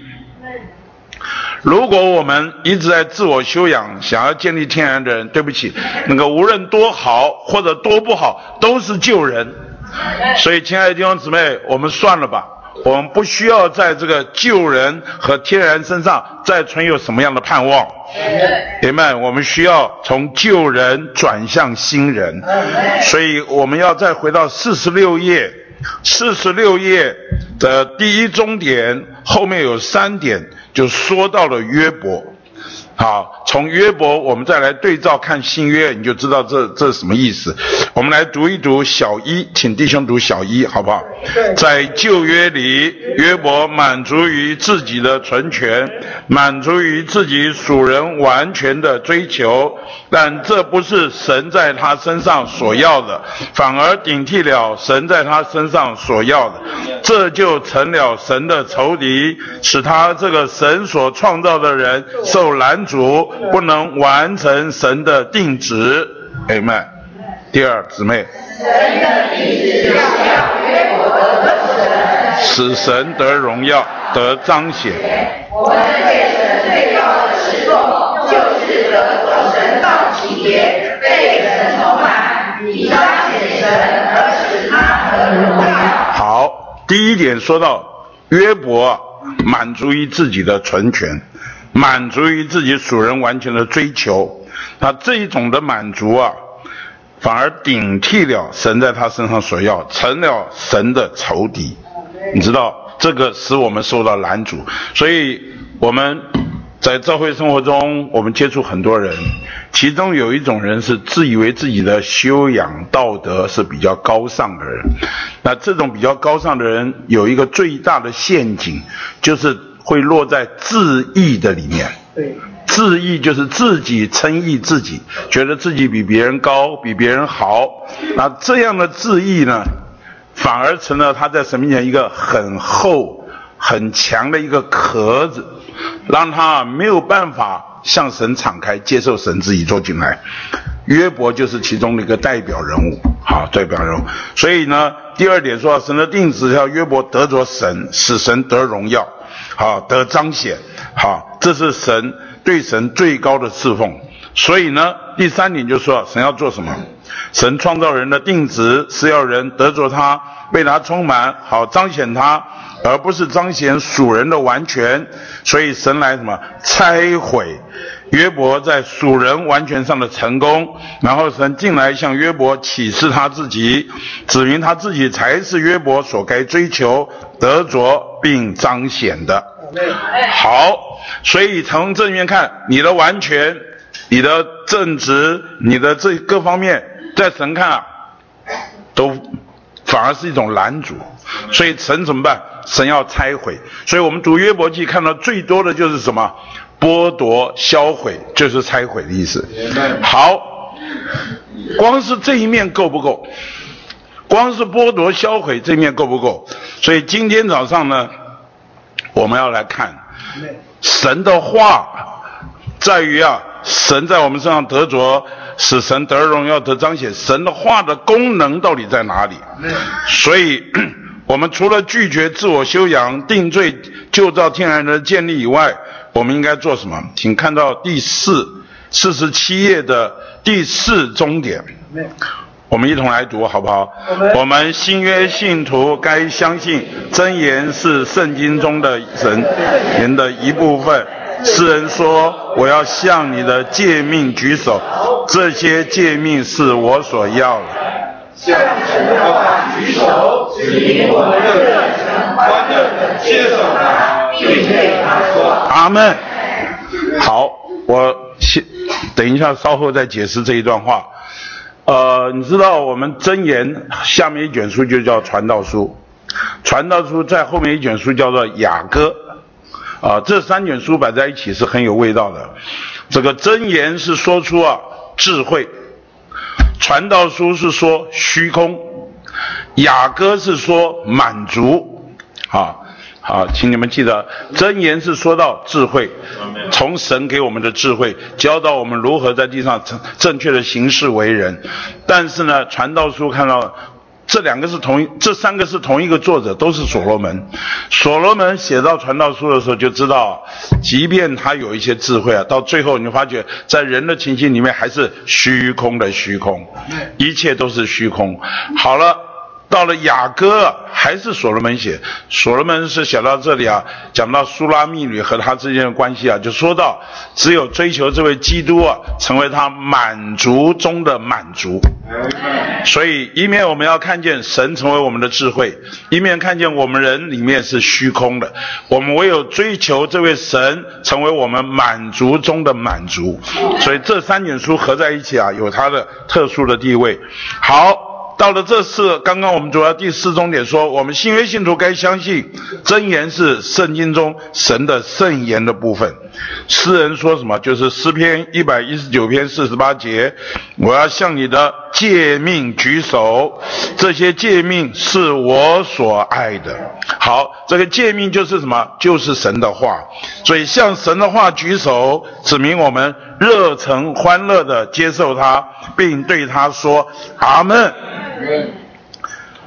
如果我们一直在自我修养，想要建立天然的人，对不起，那个无论多好或者多不好，都是救人。所以，亲爱的弟兄姊妹，我们算了吧，我们不需要在这个救人和天然身上再存有什么样的盼望。姐妹们，我们需要从救人转向新人。所以，我们要再回到四十六页。四十六页的第一终点后面有三点，就说到了约伯。好，从约伯我们再来对照看新约，你就知道这这是什么意思。我们来读一读小一，请弟兄读小一，好不好？在旧约里，约伯满足于自己的存全，满足于自己属人完全的追求，但这不是神在他身上所要的，反而顶替了神在他身上所要的，这就成了神的仇敌，使他这个神所创造的人受拦阻，不能完成神的定旨。Amen。第二，姊妹。神的使神得荣耀，得彰显。我们对神最高的侍奉，就是得着神到体节，被神充满，以彰显神，而使他得荣耀。好，第一点说到约伯啊满足于自己的存全，满足于自己属人完全的追求，那这一种的满足啊，反而顶替了神在他身上所要，成了神的仇敌。你知道这个使我们受到拦阻，所以我们在教会生活中，我们接触很多人，其中有一种人是自以为自己的修养道德是比较高尚的人。那这种比较高尚的人有一个最大的陷阱，就是会落在自义的里面。对，自义就是自己称义自己，觉得自己比别人高，比别人好。那这样的自义呢，反而成了他在神面前一个很厚、很强的一个壳子，让他没有办法向神敞开，接受神自己做进来。约伯就是其中的一个代表人物，好，代表人物。所以呢，第二点说，神的定旨要约伯得着神，使神得荣耀，好，得彰显，好，这是神对神最高的侍奉。所以呢，第三点就是说，神要做什么？神创造人的定旨是要人得着他，被他充满，好彰显他，而不是彰显属人的完全。所以神来什么？拆毁约伯在属人完全上的成功，然后神进来向约伯启示他自己，指明他自己才是约伯所该追求、得着并彰显的。好，所以从正面看，你的完全。你的正直，你的这各方面，在神看啊，都反而是一种拦阻，所以神怎么办？神要拆毁。所以我们读约伯记看到最多的就是什么？剥夺、销毁，就是拆毁的意思。好，光是这一面够不够？光是剥夺、销毁这一面够不够？所以今天早上呢，我们要来看神的话，在于啊。神在我们身上得着，使神得荣耀、得彰显。神的话的功能到底在哪里？所以，我们除了拒绝自我修养、定罪、旧造天然的建立以外，我们应该做什么？请看到第四四十七页的第四终点。我们一同来读好不好？我们新约信徒该相信真言是圣经中的神言的一部分。诗人说：“我要向你的诫命举手，这些诫命是我所要的。”向神的话举手，指明我们热诚欢乐的接受他，：“阿门。”好，我先等一下，稍后再解释这一段话。呃，你知道我们真言下面一卷书就叫传道书，传道书在后面一卷书叫做雅歌。啊，这三卷书摆在一起是很有味道的。这个真言是说出啊智慧，传道书是说虚空，雅歌是说满足。啊，好，请你们记得，真言是说到智慧，从神给我们的智慧，教导我们如何在地上正正确的行事为人。但是呢，传道书看到。这两个是同一，这三个是同一个作者，都是所罗门。所罗门写到传道书的时候，就知道，即便他有一些智慧啊，到最后你发觉，在人的情形里面还是虚空的虚空，一切都是虚空。好了，到了雅歌还是所罗门写，所罗门是写到这里啊，讲到苏拉密女和他之间的关系啊，就说到只有追求这位基督啊，成为他满足中的满足。所以一面我们要看见神成为我们的智慧，一面看见我们人里面是虚空的。我们唯有追求这位神，成为我们满足中的满足。所以这三卷书合在一起啊，有它的特殊的地位。好。到了这次，刚刚我们主要第四重点说，我们新约信徒该相信真言是圣经中神的圣言的部分。诗人说什么？就是诗篇一百一十九篇四十八节，我要向你的诫命举手，这些诫命是我所爱的。好，这个诫命就是什么？就是神的话。所以向神的话举手，指明我们热诚欢乐的接受它，并对他说阿门。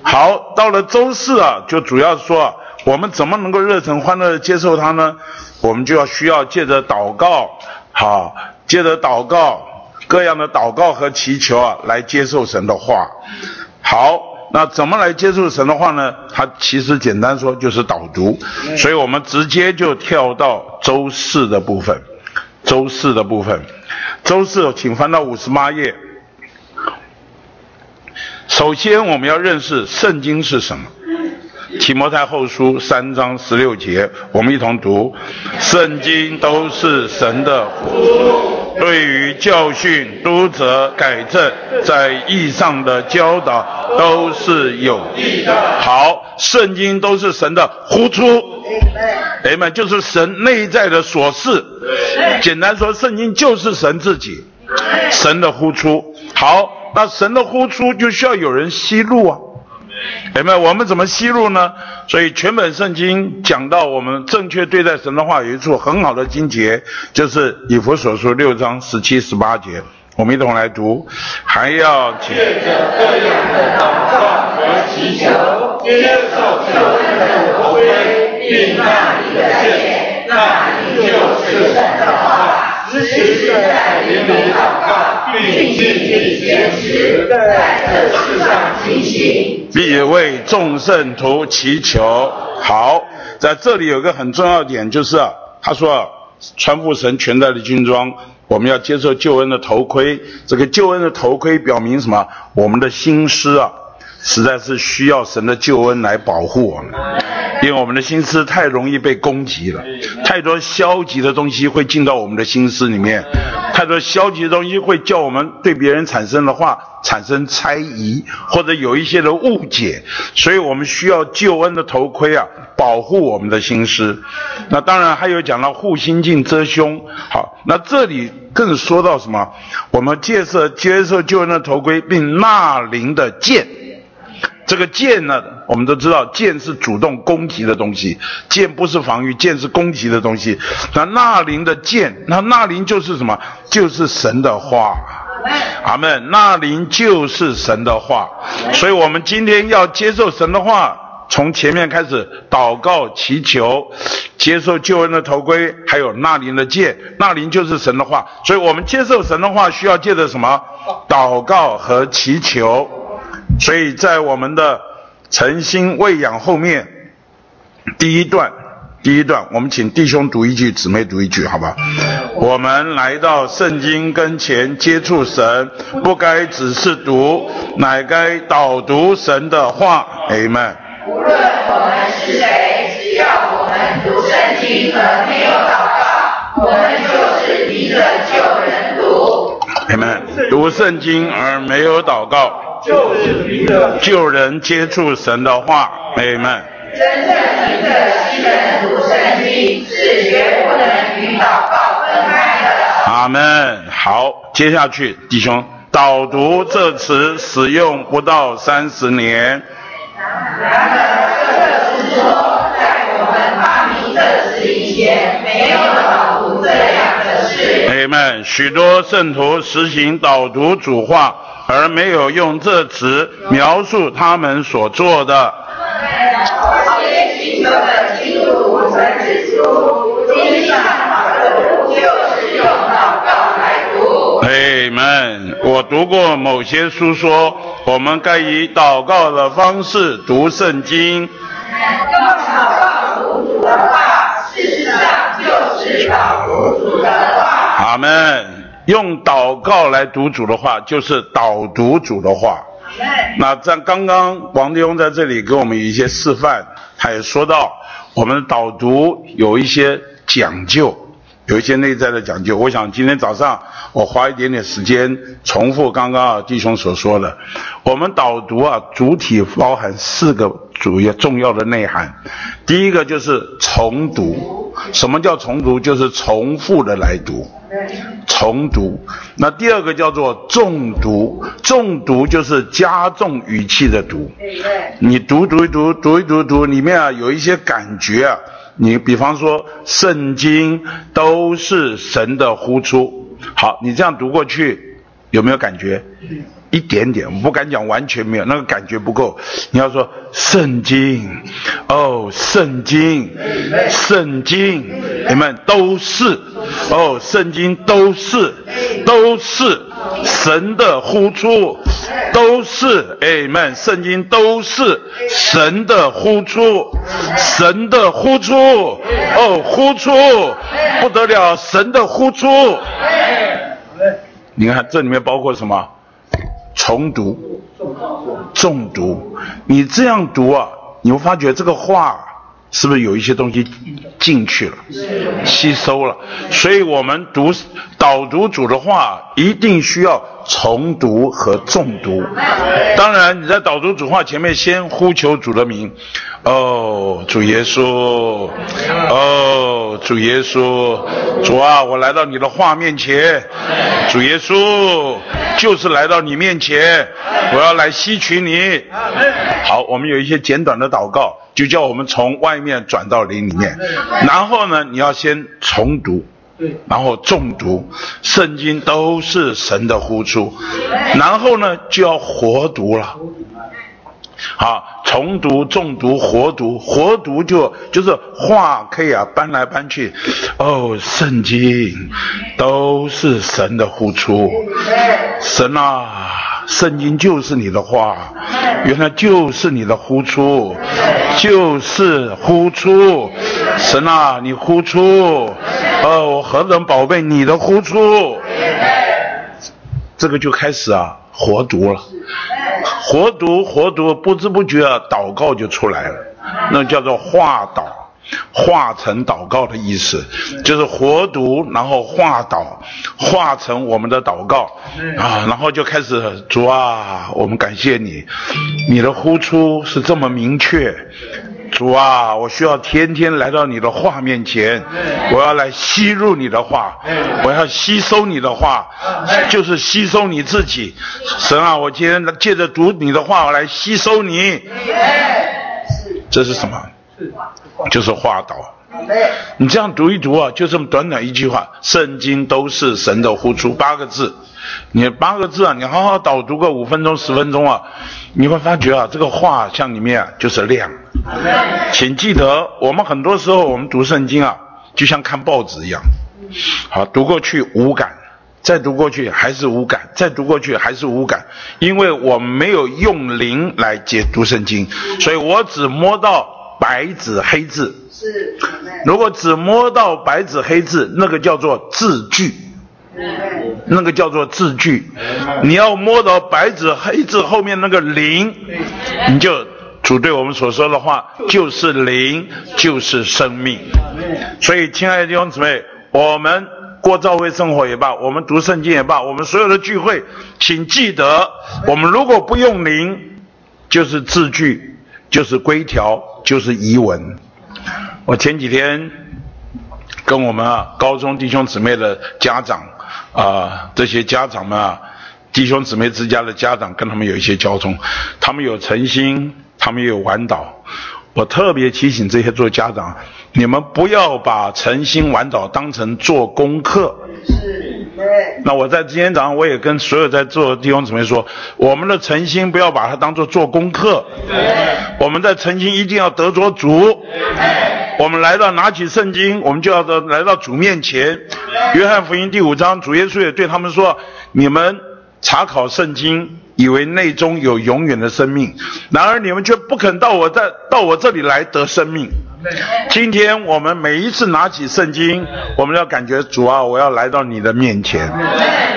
好，到了周四啊，就主要说我们怎么能够热诚欢乐的接受他呢？我们就要需要借着祷告，好，借着祷告各样的祷告和祈求啊，来接受神的话。好，那怎么来接受神的话呢？它其实简单说就是导读，所以我们直接就跳到周四的部分。周四的部分，周四请翻到五十八页。首先，我们要认识圣经是什么。提摩太后书三章十六节，我们一同读：圣经都是神的对于教训、督责、改正，在义上的教导都是有益的。好，圣经都是神的呼出，哎们就是神内在的所示。简单说，圣经就是神自己，神的呼出。好。那神的呼出就需要有人吸入啊，有没有？我们怎么吸入呢？所以全本圣经讲到我们正确对待神的话，有一处很好的经节，就是以弗所书六章十七、十八节，我们一同来读。还要借着各样的祷告和祈求，接受救恩的国威，并那里的剑，那里就是神的话。时时在灵里祷告，并尽力坚持在这世上进行，必为众圣徒祈求。好，在这里有个很重要点，就是，他说穿布神全戴的军装，我们要接受救恩的头盔。这个救恩的头盔表明什么？我们的心思啊。实在是需要神的救恩来保护我们，因为我们的心思太容易被攻击了，太多消极的东西会进到我们的心思里面，太多消极的东西会叫我们对别人产生的话产生猜疑，或者有一些的误解，所以我们需要救恩的头盔啊，保护我们的心思。那当然还有讲到护心镜遮胸，好，那这里更说到什么？我们借色接受救恩的头盔，并纳灵的剑。这个剑呢，我们都知道，剑是主动攻击的东西，剑不是防御，剑是攻击的东西。那纳林的剑，那纳林就是什么？就是神的话。阿门。纳林就是神的话，所以我们今天要接受神的话，从前面开始祷告祈求，接受救恩的头盔，还有纳林的剑。纳林就是神的话，所以我们接受神的话，需要借着什么？祷告和祈求。所以在我们的诚心喂养后面，第一段，第一段，我们请弟兄读一句，姊妹读一句，好吧？我们来到圣经跟前接触神，不该只是读，乃该导读神的话。阿门。无论我们是谁，只要我们读圣经而没有祷告，我们就是一个救人读。阿门。读圣经而没有祷告。就是救人接触神的话，妹们。真正一个新人读圣经是绝不能与祷告分开的。阿门。好，接下去弟兄，导读这词使用不到三十年。然而，这是说，在我们发明这词以前，没有导读这样们，许多圣徒实行导读主话。而没有用这词描述他们所做的。哎们，我读过某些书说，我们该以祷告的方式读圣经。用祷告读主的话，事实上就是导读主的话。阿门。用祷告来读主的话，就是导读主的话。那在刚刚王弟兄在这里给我们一些示范，他也说到，我们导读有一些讲究。有一些内在的讲究，我想今天早上我花一点点时间重复刚刚啊弟兄所说的。我们导读啊，主体包含四个主要重要的内涵。第一个就是重读，什么叫重读？就是重复的来读，重读。那第二个叫做重读，重读就是加重语气的读。你读读一读，读一读读，里面啊有一些感觉啊。你比方说，圣经都是神的呼出。好，你这样读过去，有没有感觉？一点点，我不敢讲完全没有，那个感觉不够。你要说圣经，哦，圣经，圣经，你们都是，哦，圣经都是，都是神的呼出，都是，哎们，圣经都是神的呼出，神的呼出，哦，呼出不得了，神的呼出。你看这里面包括什么？重读、重读，你这样读啊，你会发觉这个话是不是有一些东西进去了、吸收了？所以我们读导读主的话，一定需要重读和重读。当然，你在导读主话前面先呼求主的名，哦，主耶稣，哦，主耶稣，主啊，我来到你的话面前，主耶稣。就是来到你面前，我要来吸取你。好，我们有一些简短的祷告，就叫我们从外面转到灵里面。然后呢，你要先重读，然后中毒，圣经都是神的呼出。然后呢，就要活读了。好，重读、重读、活读，活读就就是话可以啊搬来搬去。哦，圣经都是神的呼出，神啊，圣经就是你的话，原来就是你的呼出，就是呼出，神啊，你呼出，哦，我何等宝贝你的呼出，这个就开始啊活读了。活读活读，不知不觉啊，祷告就出来了。那叫做化祷，化成祷告的意思，就是活读，然后化祷，化成我们的祷告啊，然后就开始主啊，我们感谢你，你的呼出是这么明确。主啊，我需要天天来到你的话面前，我要来吸入你的话，我要吸收你的话，就是吸收你自己。神啊，我今天借着读你的话，我来吸收你。这是什么？就是话祷。你这样读一读啊，就这么短短一句话，圣经都是神的呼出，八个字。你八个字啊，你好好导读个五分钟、十分钟啊，你会发觉啊，这个话像里面啊就是亮。请记得，我们很多时候我们读圣经啊，就像看报纸一样，好读过去无感，再读过去还是无感，再读过去还是无感，因为我没有用灵来解读圣经，所以我只摸到白纸黑字。是。如果只摸到白纸黑字，那个叫做字句。那个叫做字句。你要摸到白纸黑字后面那个零，你就。主对我们所说的话就是灵，就是生命。所以，亲爱的弟兄姊妹，我们过教会生活也罢，我们读圣经也罢，我们所有的聚会，请记得，我们如果不用灵，就是字句，就是规条，就是遗文。我前几天跟我们啊高中弟兄姊妹的家长啊，这些家长们啊，弟兄姊妹之家的家长，跟他们有一些交通，他们有诚心。他们也有玩导，我特别提醒这些做家长，你们不要把诚心玩导当成做功课。是，那我在今天早上我也跟所有在座的弟兄姊妹说，我们的诚心不要把它当做做功课。我们在诚心一定要得着主。我们来到拿起圣经，我们就要来到主面前。约翰福音第五章，主耶稣也对他们说：你们查考圣经，以为内中有永远的生命，然而你们却不肯到我这到我这里来得生命。今天我们每一次拿起圣经，我们要感觉主啊，我要来到你的面前。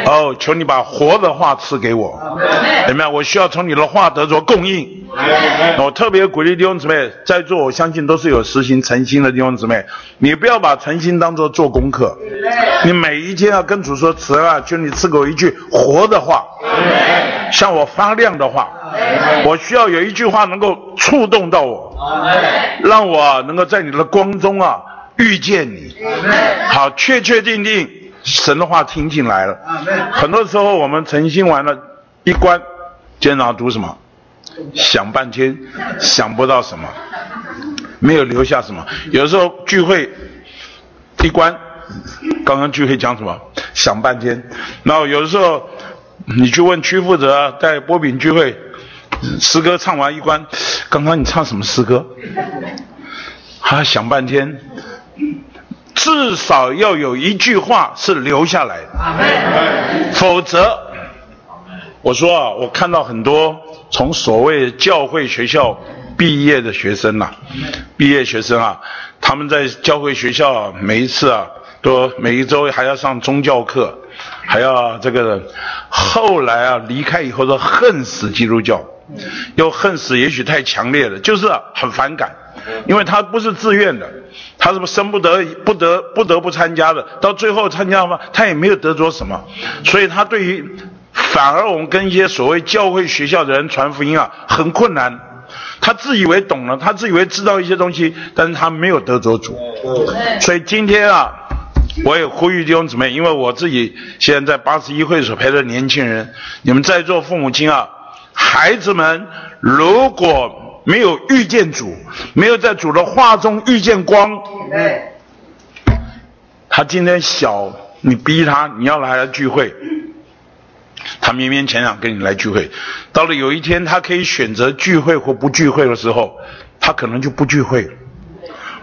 哦，求你把活的话赐给我，怎么样？我需要从你的话得着供应。我特别鼓励弟兄姊妹，在座我相信都是有实行诚心的弟兄姊妹，你不要把诚心当做做功课，你每一天要跟主说：“词啊，求你赐给我一句活的话，向我发亮的话。我需要有一句话能够触动到我，让我能够在你的光中啊遇见你。好，确确定定神的话听进来了。很多时候我们诚心完了，一关，今天早上读什么？想半天想不到什么，没有留下什么。有时候聚会一关，刚刚聚会讲什么？想半天。然后有的时候你去问区负责在波饼聚会，诗歌唱完一关，刚刚你唱什么诗歌？他想半天，至少要有一句话是留下来的，否则。我说啊，我看到很多从所谓教会学校毕业的学生呐，毕业学生啊，他们在教会学校啊，每一次啊，都每一周还要上宗教课，还要这个，后来啊离开以后都恨死基督教，又恨死，也许太强烈了，就是很反感，因为他不是自愿的，他是不生不得不得不得不参加的，到最后参加嘛，他也没有得着什么，所以他对于。反而我们跟一些所谓教会学校的人传福音啊，很困难。他自以为懂了，他自以为知道一些东西，但是他没有得着主。所以今天啊，我也呼吁弟兄姊妹，因为我自己现在在八十一会所陪着年轻人，你们在座父母亲啊，孩子们如果没有遇见主，没有在主的话中遇见光，他今天小，你逼他，你要来聚会。他勉勉强强跟你来聚会，到了有一天他可以选择聚会或不聚会的时候，他可能就不聚会，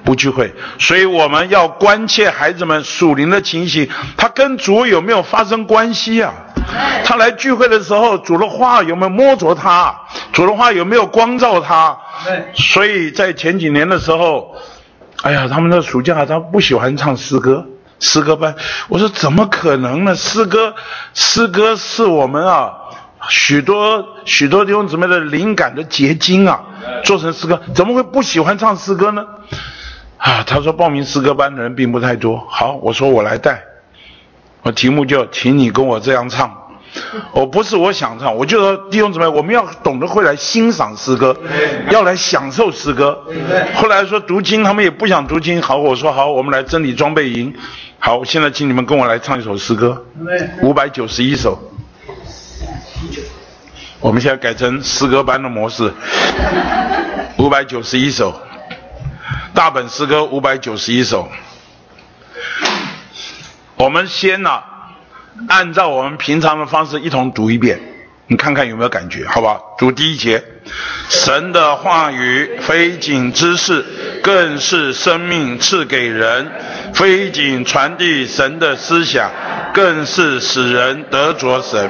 不聚会。所以我们要关切孩子们属灵的情形，他跟主有没有发生关系啊？他来聚会的时候，主的话有没有摸着他？主的话有没有光照他？所以在前几年的时候，哎呀，他们的暑假他不喜欢唱诗歌。诗歌班，我说怎么可能呢？诗歌，诗歌是我们啊许多许多弟兄姊妹的灵感的结晶啊，做成诗歌，怎么会不喜欢唱诗歌呢？啊，他说报名诗歌班的人并不太多。好，我说我来带，我题目就请你跟我这样唱。我不是我想唱，我就说弟兄姊妹，我们要懂得会来欣赏诗歌，要来享受诗歌。后来说读经，他们也不想读经。好，我说好，我们来真理装备营。好，现在请你们跟我来唱一首诗歌，五百九十一首。我们现在改成诗歌班的模式，五百九十一首，大本诗歌五百九十一首。我们先呢，按照我们平常的方式一同读一遍。你看看有没有感觉？好吧，读第一节，神的话语非仅知识，更是生命赐给人；非仅传递神的思想，更是使人得着神；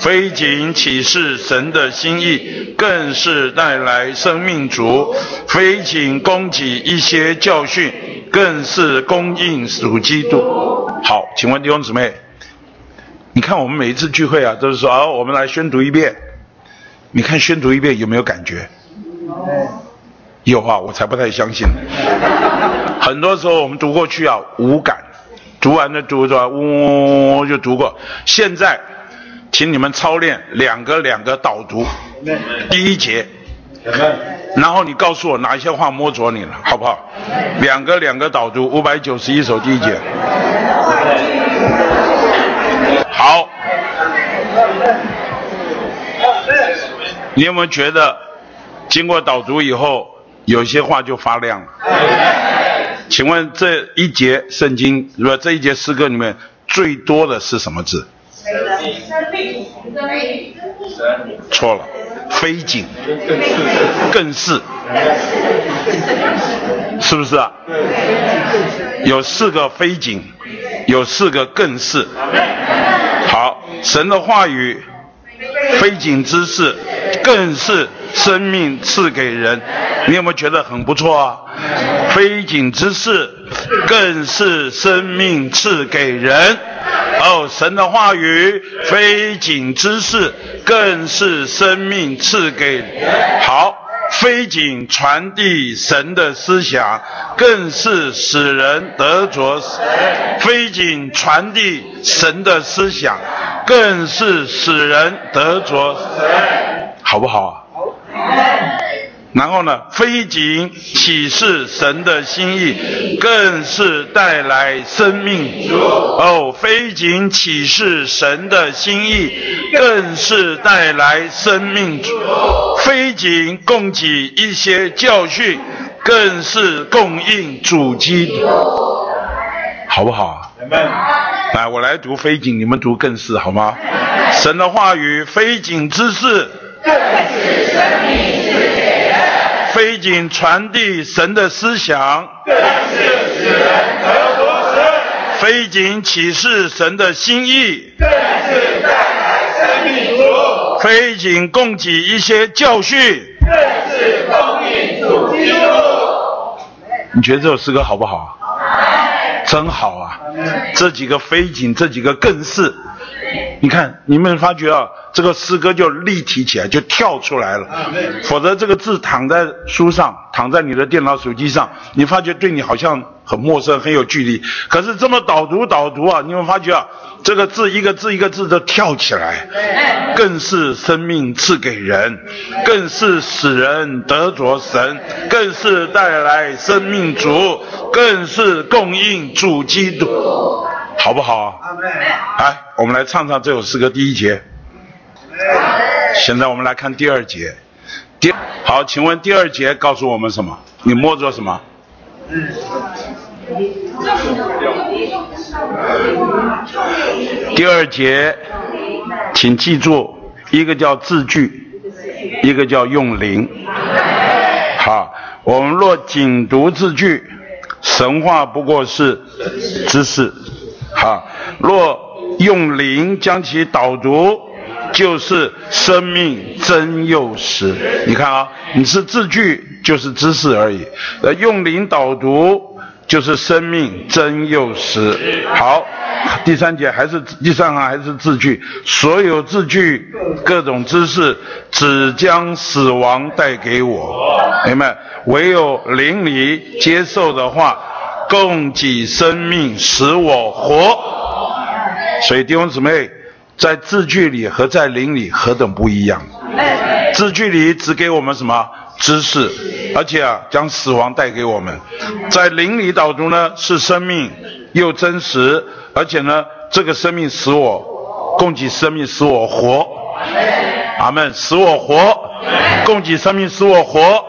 非仅启示神的心意，更是带来生命主；非仅供给一些教训，更是供应属基督。好，请问弟兄姊妹。你看我们每一次聚会啊，都是说啊，我们来宣读一遍。你看宣读一遍有没有感觉？有啊，我才不太相信。很多时候我们读过去啊，无感，读完了读着，呜就读过。现在，请你们操练两个两个导读，第一节，然后你告诉我哪一些话摸着你了，好不好？两个两个导读，五百九十一首第一节。好，你有没有觉得经过导读以后，有些话就发亮了？请问这一节圣经，是吧？这一节诗歌里面最多的是什么字？错了，非景，更是，是不是啊？有四个非景，有四个更是。好，神的话语非景之事，更是生命赐给人。你有没有觉得很不错啊？非景之事，更是生命赐给人。哦，神的话语非景之事，更是生命赐给好。非仅传递神的思想，更是使人得着；非仅传递神的思想，更是使人得着。好不好？好。然后呢？非仅启示神的心意，更是带来生命。哦，非仅启示神的心意，更是带来生命。非仅供给一些教训，更是供应主基督。好不好？来，我来读非仅，你们读更是好吗？神的话语，非仅之事，更是生命之非仅传递神的思想，更是使人得着神；非仅启示神的心意，更是带来生命主；非仅供给一些教训，更是供应主基督。你觉得这首诗歌好不好？真好啊！这几个非仅，这几个更是。你看，你们发觉啊，这个诗歌就立体起来，就跳出来了。否则这个字躺在书上，躺在你的电脑、手机上，你发觉对你好像很陌生，很有距离。可是这么导读导读啊，你们发觉啊，这个字一个字一个字的跳起来，更是生命赐给人，更是使人得着神，更是带来生命主，更是供应主基督。好不好？来，我们来唱唱这首诗歌第一节。现在我们来看第二节。第好，请问第二节告诉我们什么？你摸着什么？第二节，请记住，一个叫字句，一个叫用灵。好，我们若仅读字句，神话不过是知识。好，若用灵将其导读，就是生命真又实。你看啊，你是字句就是知识而已，呃，用灵导读就是生命真又实。好，第三节还是第三行还是字句，所有字句各种知识只将死亡带给我，明白？唯有灵里接受的话。供给生命，使我活。所以弟兄姊妹，在字句里和在灵里何等不一样？字句里只给我们什么知识，而且啊将死亡带给我们；在灵里导读呢是生命又真实，而且呢这个生命使我供给生命使我活。阿门，使我活，供给生命使我活。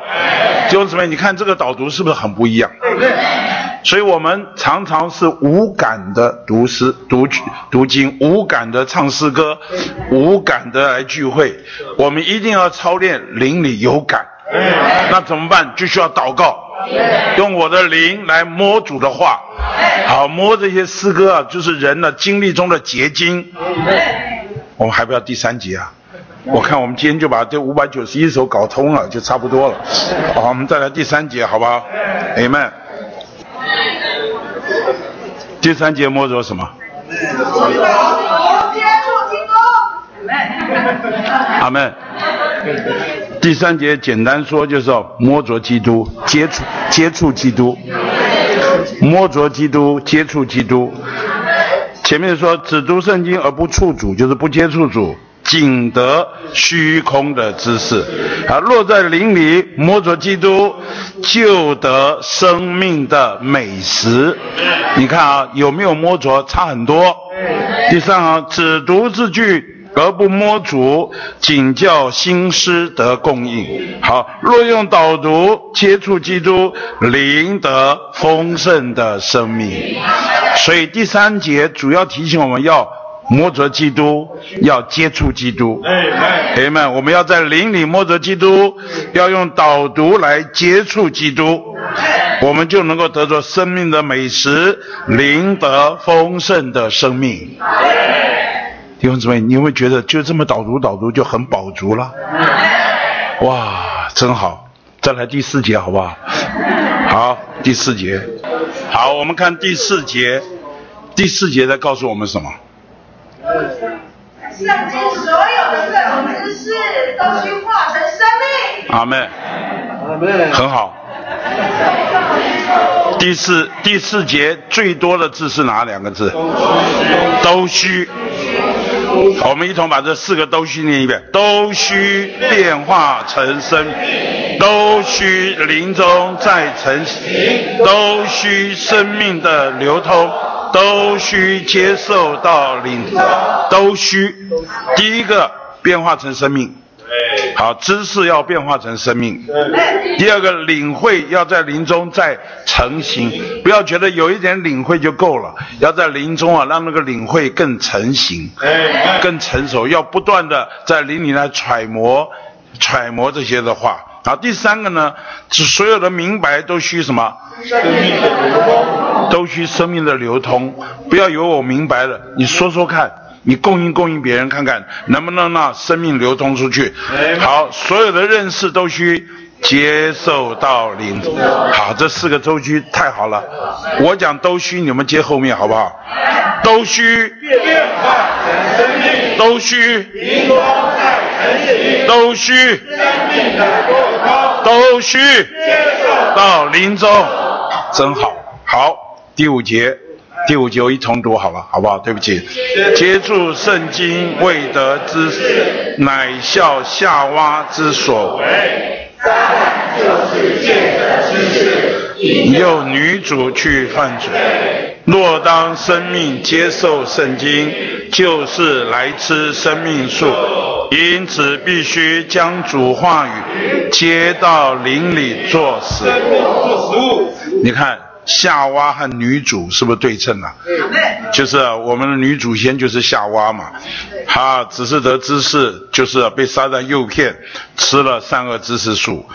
弟兄姊妹，你看这个导读是不是很不一样？所以我们常常是无感的读诗、读读经，无感的唱诗歌，无感的来聚会。我们一定要操练灵里有感。那怎么办？就需要祷告，用我的灵来摸主的话。好，摸这些诗歌啊，就是人的经历中的结晶。我们还不要第三节啊？我看我们今天就把这五百九十一首搞通了，就差不多了。好，我们再来第三节，好不好？Amen。第三节摸着什么？阿门。第三节简单说就是摸着基督，接触接触基督，摸着基督，接触基督。前面说只读圣经而不触主，就是不接触主。仅得虚空的知识，啊，落在灵里摸着基督，就得生命的美食。你看啊，有没有摸着？差很多。第三啊，只读字句而不摸主，仅叫心师得供应。好，若用导读接触基督，灵得丰盛的生命。所以第三节主要提醒我们要。摸着基督，要接触基督。朋友们，我们要在灵里摸着基督，要用导读来接触基督，我们就能够得着生命的美食，灵得丰盛的生命。弟兄姊妹，你有没有觉得就这么导读导读就很饱足了？哇，真好！再来第四节好不好？好，第四节。好，我们看第四节。第四节在告诉我们什么？圣经所有的各种知识都需化成生命。阿妹，很好。第四第四节最多的字是哪两个字？都需。我们一同把这四个都需念一遍：都需变化成生，都需临终再成形，都需生命的流通，都需接受到领，都需。第一个变化成生命。好，知识要变化成生命。第二个，领会要在临中再成型，不要觉得有一点领会就够了，要在临中啊，让那个领会更成型，更成熟，要不断的在林里来揣摩、揣摩这些的话。好，第三个呢，是所有的明白都需什么？生命的流通，都需生命的流通。不要以为我明白了，你说说看。你供应供应别人看看能不能让生命流通出去。好，所有的认识都需接受到灵。好，这四个周期太好了。我讲都需，你们接后面好不好？都需变化成生命，都需灵光在晨曦，都需生命的流通，都需接受到灵中，真好。好，第五节。第五节我一重读好了，好不好？对不起，接触圣经未得之事，乃效夏娃之所为。就是借着知识，引诱女主去犯罪。若当生命接受圣经，就是来吃生命树，因此必须将主话语接到灵里做食。你看。夏娃和女主是不是对称啊？就是我们的女祖先就是夏娃嘛，她只是得知识，就是被撒旦诱骗，吃了善恶知识树。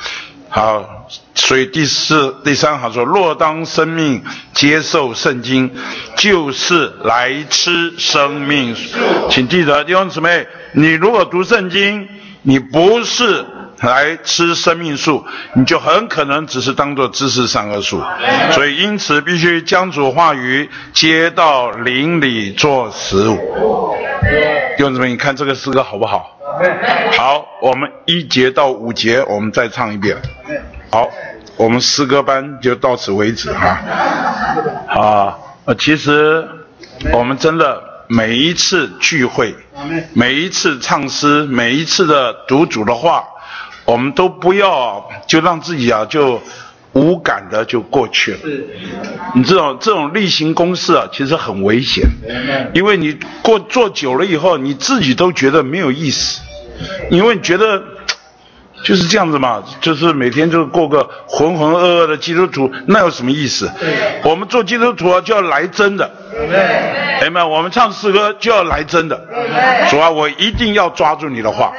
好，所以第四、第三行说：若当生命接受圣经，就是来吃生命。请记得弟兄姊妹，你如果读圣经，你不是。来吃生命树，你就很可能只是当做知识上个树，所以因此必须将主话语接到灵里做食物。弟兄姊妹，你看这个诗歌好不好？好，我们一节到五节，我们再唱一遍。好，我们诗歌班就到此为止哈。啊，其实我们真的每一次聚会，每一次唱诗，每一次的读主的话。我们都不要就让自己啊就无感的就过去了。你这种这种例行公事啊，其实很危险，因为你过做久了以后，你自己都觉得没有意思，因为觉得就是这样子嘛，就是每天就过个浑浑噩噩的基督徒，那有什么意思？我们做基督徒啊，就要来真的。哎们，我们唱诗歌就要来真的。主啊，我一定要抓住你的话。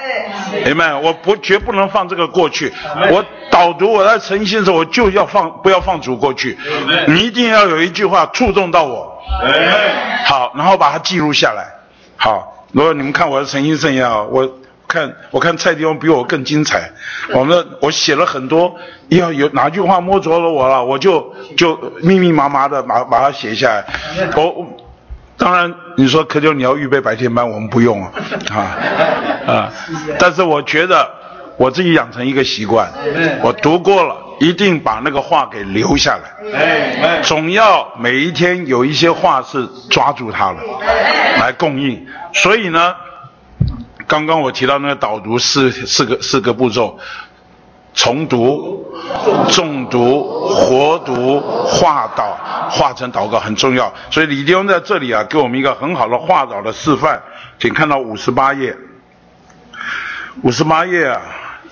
哎们，我不绝不能放这个过去。我导读我在诚心的时候，我就要放，不要放主过去。你一定要有一句话触动到我。好，然后把它记录下来。好，如果你们看我的诚心圣言啊，我看我看蔡弟兄比我更精彩。我们我写了很多，要有哪句话摸着了我了，我就就密密麻麻的把把它写下来。我。当然，你说可就你要预备白天班，我们不用啊，啊啊！但是我觉得我自己养成一个习惯，我读过了，一定把那个话给留下来，总要每一天有一些话是抓住它了，来供应。所以呢，刚刚我提到那个导读四四个四个步骤。重读、重读、活读、化导、化成祷告很重要，所以李弟兄在这里啊，给我们一个很好的化导的示范，请看到五十八页。五十八页啊，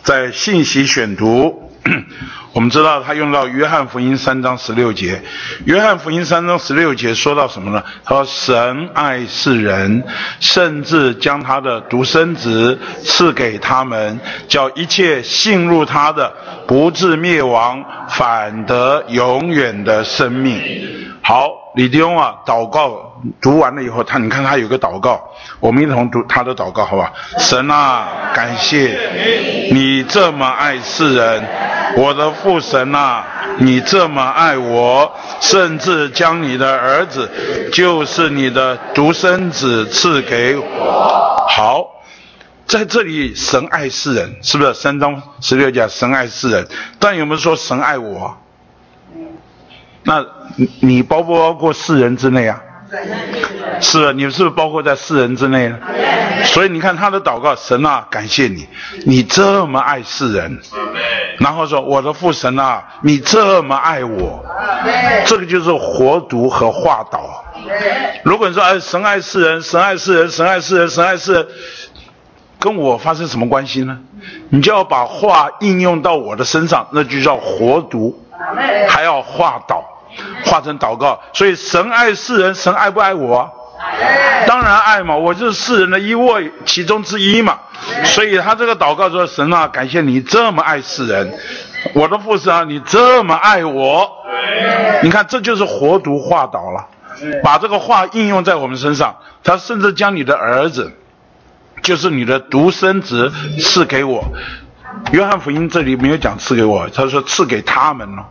在信息选读。我们知道他用到约翰福音三章十六节，约翰福音三章十六节说到什么呢？他说神爱世人，甚至将他的独生子赐给他们，叫一切信入他的不至灭亡，反得永远的生命。好。李弟兄啊，祷告读完了以后，他你看他有个祷告，我们一同读他的祷告，好吧？神啊，感谢你这么爱世人，我的父神啊，你这么爱我，甚至将你的儿子，就是你的独生子赐给我。好，在这里神爱世人，是不是？三章十六讲神爱世人，但有没有说神爱我？那你你包不包括世人之内啊？是，你是不是包括在世人之内呢？所以你看他的祷告，神啊，感谢你，你这么爱世人，然后说我的父神啊，你这么爱我，这个就是活读和化祷。如果你说哎，神爱世人，神爱世人，神爱世人，神爱世人，跟我发生什么关系呢？你就要把话应用到我的身上，那就叫活读，还要化祷。化成祷告，所以神爱世人，神爱不爱我？当然爱嘛，我就是世人的一位其中之一嘛。所以他这个祷告说：神啊，感谢你这么爱世人，我的父神啊，你这么爱我。你看，这就是活读化祷了，把这个话应用在我们身上。他甚至将你的儿子，就是你的独生子赐给我。约翰福音这里没有讲赐给我，他说赐给他们了。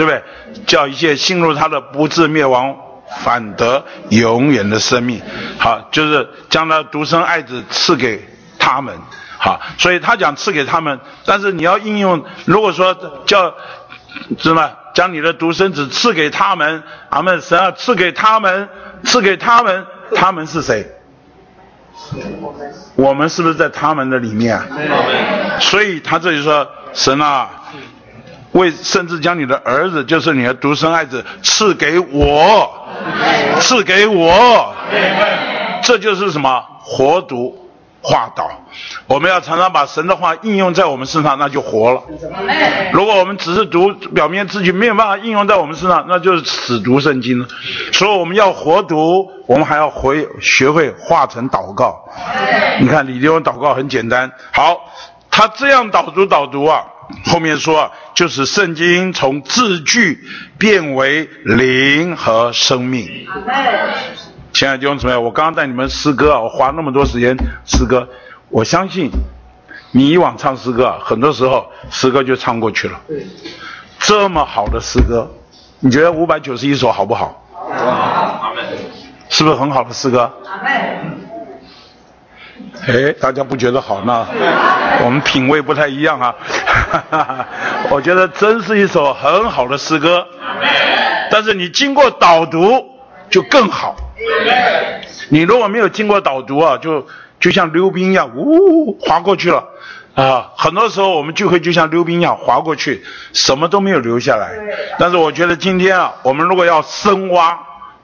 对不对？叫一切信入他的不至灭亡，反得永远的生命。好，就是将他独生爱子赐给他们。好，所以他讲赐给他们，但是你要应用，如果说叫什么，将你的独生子赐给他们，阿门。神啊，赐给他们，赐给他们，他们是谁？我们是不是在他们的里面？所以他这里说，神啊。为甚至将你的儿子，就是你的独生爱子，赐给我，赐给我，这就是什么活读化祷。我们要常常把神的话应用在我们身上，那就活了。如果我们只是读表面字句，没有办法应用在我们身上，那就是死读圣经了。所以我们要活读，我们还要回学会化成祷告。你看李弟兄祷告很简单，好，他这样导读导读啊。后面说，就是圣经从字句变为灵和生命。亲爱的弟兄姊妹，我刚刚带你们诗歌啊，我花那么多时间诗歌，我相信你以往唱诗歌啊，很多时候诗歌就唱过去了。这么好的诗歌，你觉得五百九十一首好不好？好。是不是很好的诗歌？哎，大家不觉得好呢？我们品味不太一样啊。我觉得真是一首很好的诗歌。但是你经过导读就更好。你如果没有经过导读啊，就就像溜冰一样，呜，滑过去了啊。很多时候我们聚会就像溜冰一样滑过去，什么都没有留下来。但是我觉得今天啊，我们如果要深挖。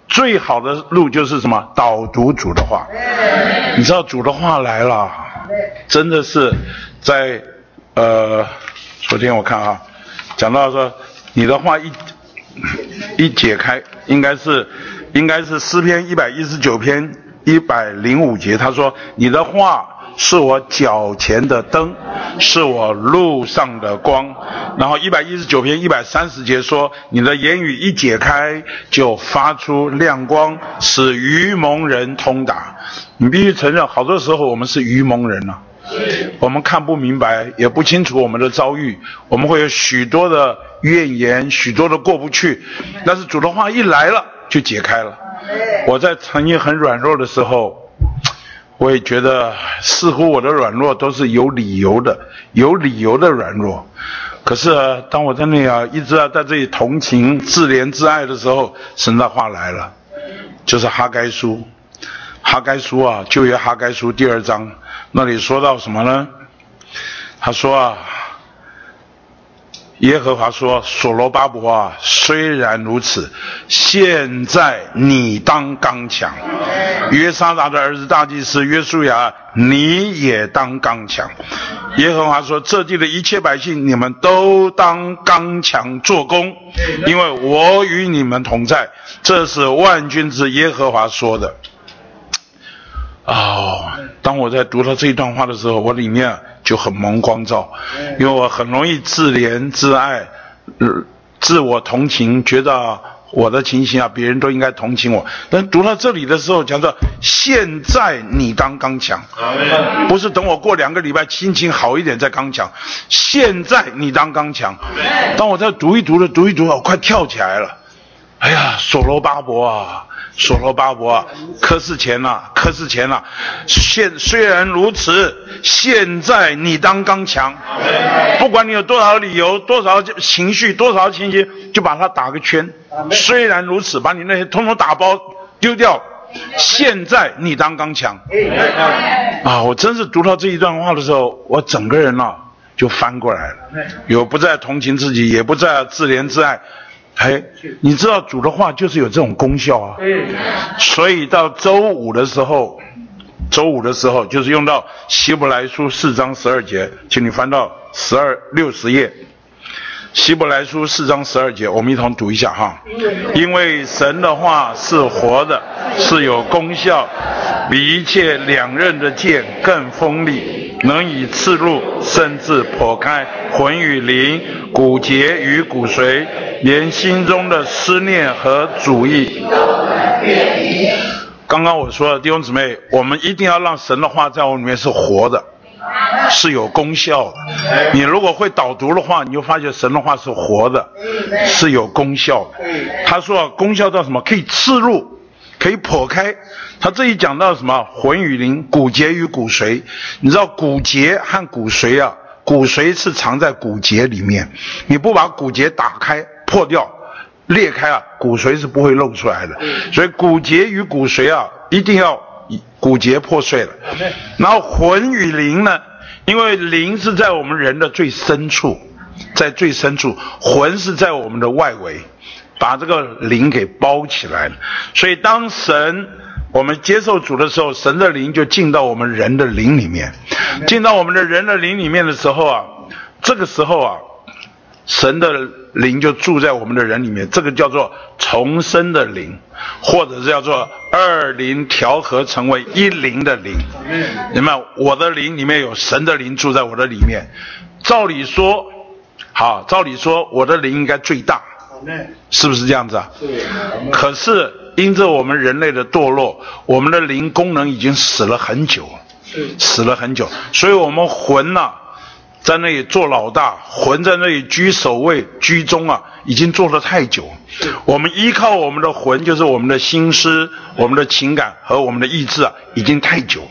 最好的路就是什么？导读主的话。你知道主的话来了，真的是在呃，昨天我看啊，讲到说你的话一一解开，应该是应该是诗篇一百一十九篇一百零五节，他说你的话。是我脚前的灯，是我路上的光。然后一百一十九篇一百三十节说，你的言语一解开，就发出亮光，使愚蒙人通达。你必须承认，好多时候我们是愚蒙人啊，我们看不明白，也不清楚我们的遭遇，我们会有许多的怨言，许多的过不去。但是主的话一来了，就解开了。我在曾经很软弱的时候。我也觉得，似乎我的软弱都是有理由的，有理由的软弱。可是，当我在那啊，一直在这里同情、自怜、自爱的时候，神的话来了，就是哈该书。哈该书啊，就约哈该书第二章那里说到什么呢？他说啊。耶和华说：“所罗巴伯啊，虽然如此，现在你当刚强。约沙达的儿子大祭司约书亚，你也当刚强。耶和华说：这地的一切百姓，你们都当刚强做工，因为我与你们同在。这是万军之耶和华说的。”哦，当我在读到这一段话的时候，我里面就很蒙光照，因为我很容易自怜自爱，自我同情，觉得我的情形啊，别人都应该同情我。但读到这里的时候，讲说现在你当刚强，不是等我过两个礼拜心情好一点再刚强。现在你当刚强。当我在读一读的读一读，我快跳起来了。哎呀，所罗巴伯啊，所罗巴伯啊，科斯前呐，科斯前呐。现虽然如此，现在你当刚强。不管你有多少理由、多少情绪、多少情绪，就把它打个圈。虽然如此，把你那些通通打包丢掉。现在你当刚强。啊，我真是读到这一段话的时候，我整个人呐就翻过来了，有不再同情自己，也不再自怜自爱。哎，你知道主的话就是有这种功效啊。所以到周五的时候，周五的时候就是用到希伯来书四章十二节，请你翻到十二六十页。希伯来书四章十二节，我们一同读一下哈。因为神的话是活的，是有功效，比一切两刃的剑更锋利，能以刺入，甚至剖开魂与灵、骨节与骨髓，连心中的思念和主意。刚刚我说了，弟兄姊妹，我们一定要让神的话在我里面是活的。是有功效的。你如果会导读的话，你就发现神的话是活的，是有功效的。他说功效到什么？可以刺入，可以剖开。他这里讲到什么？魂与灵、骨节与骨髓。你知道骨节和骨髓啊？骨髓是藏在骨节里面，你不把骨节打开、破掉、裂开啊，骨髓是不会露出来的。所以骨节与骨髓啊，一定要。骨节破碎了，然后魂与灵呢？因为灵是在我们人的最深处，在最深处，魂是在我们的外围，把这个灵给包起来了。所以当神我们接受主的时候，神的灵就进到我们人的灵里面，进到我们的人的灵里面的时候啊，这个时候啊。神的灵就住在我们的人里面，这个叫做重生的灵，或者是叫做二灵调和成为一灵的灵。你们，我的灵里面有神的灵住在我的里面。照理说，好，照理说我的灵应该最大，是不是这样子啊？可是因着我们人类的堕落，我们的灵功能已经死了很久，死了很久，所以我们魂呐。在那里做老大，魂在那里居首位、居中啊，已经做了太久。我们依靠我们的魂，就是我们的心思、我们的情感和我们的意志啊，已经太久。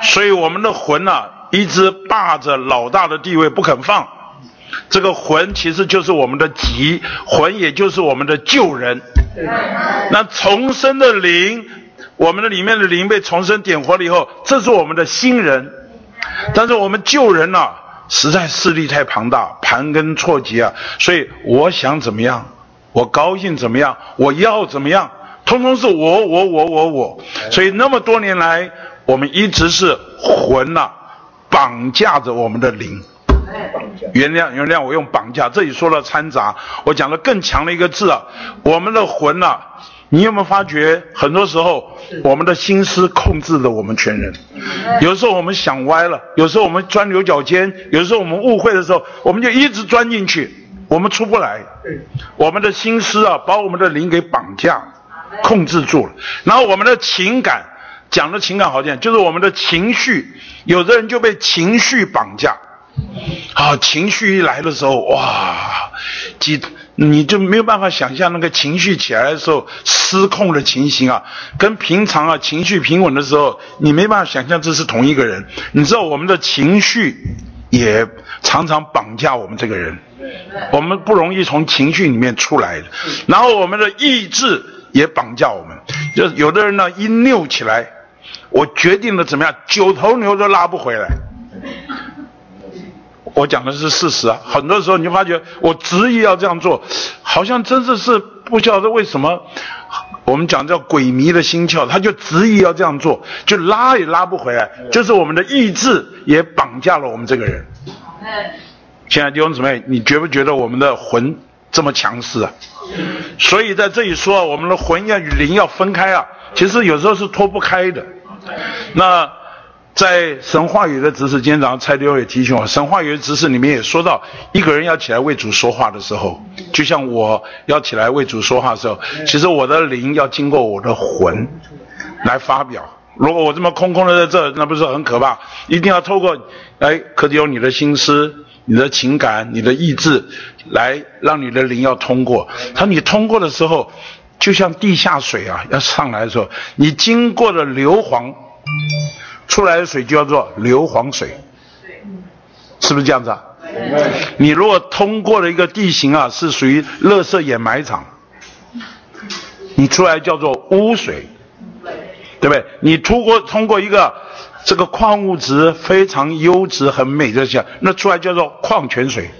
所以我们的魂呐，一直霸着老大的地位不肯放。这个魂其实就是我们的己，魂也就是我们的旧人。那重生的灵，我们的里面的灵被重生点活了以后，这是我们的新人。但是我们旧人呐。实在势力太庞大，盘根错节啊！所以我想怎么样，我高兴怎么样，我要怎么样，通通是我我我我我。所以那么多年来，我们一直是魂呐，绑架着我们的灵。原谅原谅我用绑架，这里说了掺杂，我讲的更强的一个字啊，我们的魂呐。你有没有发觉，很多时候我们的心思控制了我们全人？有时候我们想歪了，有时候我们钻牛角尖，有时候我们误会的时候，我们就一直钻进去，我们出不来。我们的心思啊，把我们的灵给绑架、控制住了。然后我们的情感，讲的情感好点，就是我们的情绪，有的人就被情绪绑架。啊，情绪一来的时候，哇，激。你就没有办法想象那个情绪起来的时候失控的情形啊，跟平常啊情绪平稳的时候，你没办法想象这是同一个人。你知道我们的情绪也常常绑架我们这个人，我们不容易从情绪里面出来。然后我们的意志也绑架我们，就有的人呢一拗起来，我决定了怎么样，九头牛都拉不回来。我讲的是事实啊，很多时候你就发觉我执意要这样做，好像真的是不晓得为什么。我们讲叫鬼迷的心窍，他就执意要这样做，就拉也拉不回来，就是我们的意志也绑架了我们这个人。亲爱的弟兄姊妹，你觉不觉得我们的魂这么强势啊？所以在这里说，我们的魂要与灵要分开啊，其实有时候是脱不开的。那。在神话语的指示，今天早上蔡丢也提醒我，神话语的指示里面也说到，一个人要起来为主说话的时候，就像我要起来为主说话的时候，其实我的灵要经过我的魂来发表。如果我这么空空的在这，那不是很可怕？一定要透过，哎，可得有你的心思、你的情感、你的意志，来让你的灵要通过。他你通过的时候，就像地下水啊，要上来的时候，你经过了硫磺。出来的水就叫做硫磺水，是不是这样子啊？你如果通过了一个地形啊，是属于垃圾掩埋场，你出来叫做污水，对不对？你通过通过一个这个矿物质非常优质很美的像，那出来叫做矿泉水，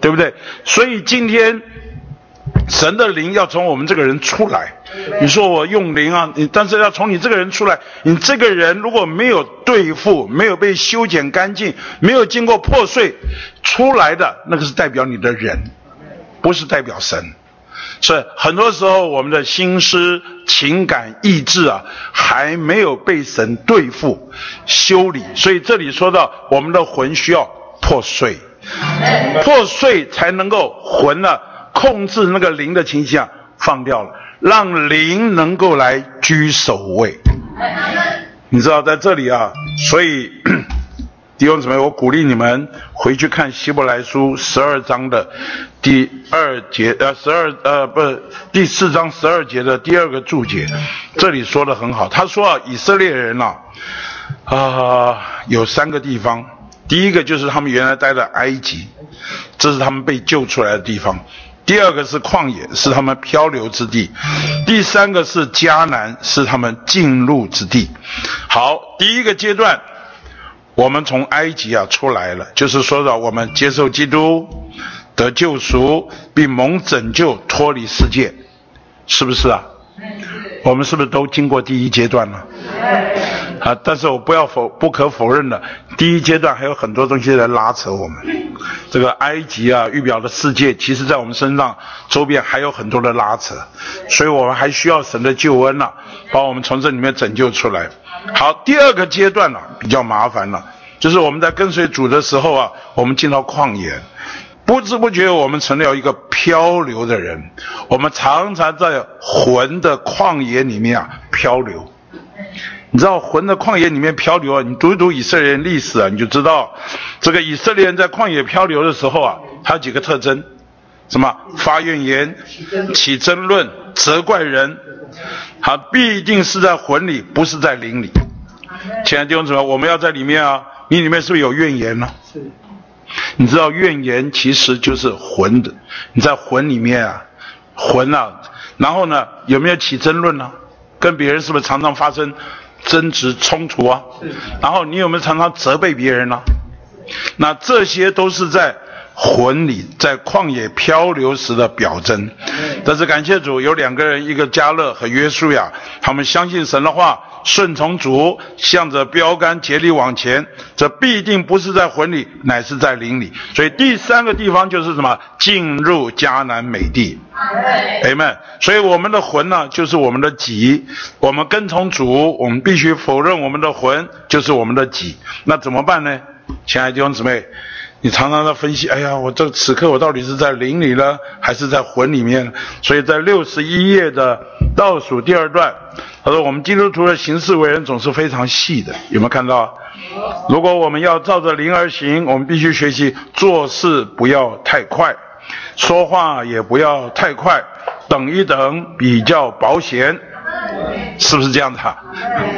对不对？所以今天。神的灵要从我们这个人出来，你说我用灵啊，你但是要从你这个人出来，你这个人如果没有对付，没有被修剪干净，没有经过破碎出来的，那个是代表你的人，不是代表神。所以很多时候我们的心思、情感、意志啊，还没有被神对付、修理，所以这里说到我们的魂需要破碎，破碎才能够魂呢。控制那个灵的倾向放掉了，让灵能够来居首位。你知道在这里啊，所以 弟兄姊妹，我鼓励你们回去看希伯来书十二章的第二节，呃，十二呃不是第四章十二节的第二个注解，这里说的很好。他说啊，以色列人呐，啊有三个地方，第一个就是他们原来待的埃及，这是他们被救出来的地方。第二个是旷野，是他们漂流之地；第三个是迦南，是他们进入之地。好，第一个阶段，我们从埃及啊出来了，就是说到我们接受基督得救赎，并蒙拯救脱离世界，是不是啊？我们是不是都经过第一阶段了？啊！但是我不要否不可否认的，第一阶段还有很多东西在拉扯我们。这个埃及啊，预表的世界，其实在我们身上周边还有很多的拉扯，所以我们还需要神的救恩了，把我们从这里面拯救出来。好，第二个阶段呢，比较麻烦了，就是我们在跟随主的时候啊，我们进到旷野，不知不觉我们成了一个漂流的人，我们常常在魂的旷野里面啊漂流。你知道魂在旷野里面漂流啊？你读一读以色列人历史啊，你就知道，这个以色列人在旷野漂流的时候啊，他有几个特征：什么？发怨言、起争论、责怪人，他必定是在魂里，不是在灵里。亲爱的弟兄姊妹，我们要在里面啊，你里面是不是有怨言呢？是。你知道怨言其实就是魂的，你在魂里面啊，魂啊，然后呢，有没有起争论呢？跟别人是不是常常发生？争执冲突啊，然后你有没有常常责备别人呢？那这些都是在魂里，在旷野漂流时的表征。但是感谢主，有两个人，一个加勒和约书亚，他们相信神的话。顺从主，向着标杆竭力往前，这必定不是在魂里，乃是在灵里。所以第三个地方就是什么？进入迦南美地。哎们，所以我们的魂呢，就是我们的己。我们跟从主，我们必须否认我们的魂就是我们的己。那怎么办呢？亲爱的弟兄姊妹，你常常在分析，哎呀，我这此刻我到底是在灵里呢，还是在魂里面？所以在六十一页的倒数第二段。他说：“我们基督徒的行事为人总是非常细的，有没有看到？如果我们要照着灵而行，我们必须学习做事不要太快，说话也不要太快，等一等比较保险，是不是这样的？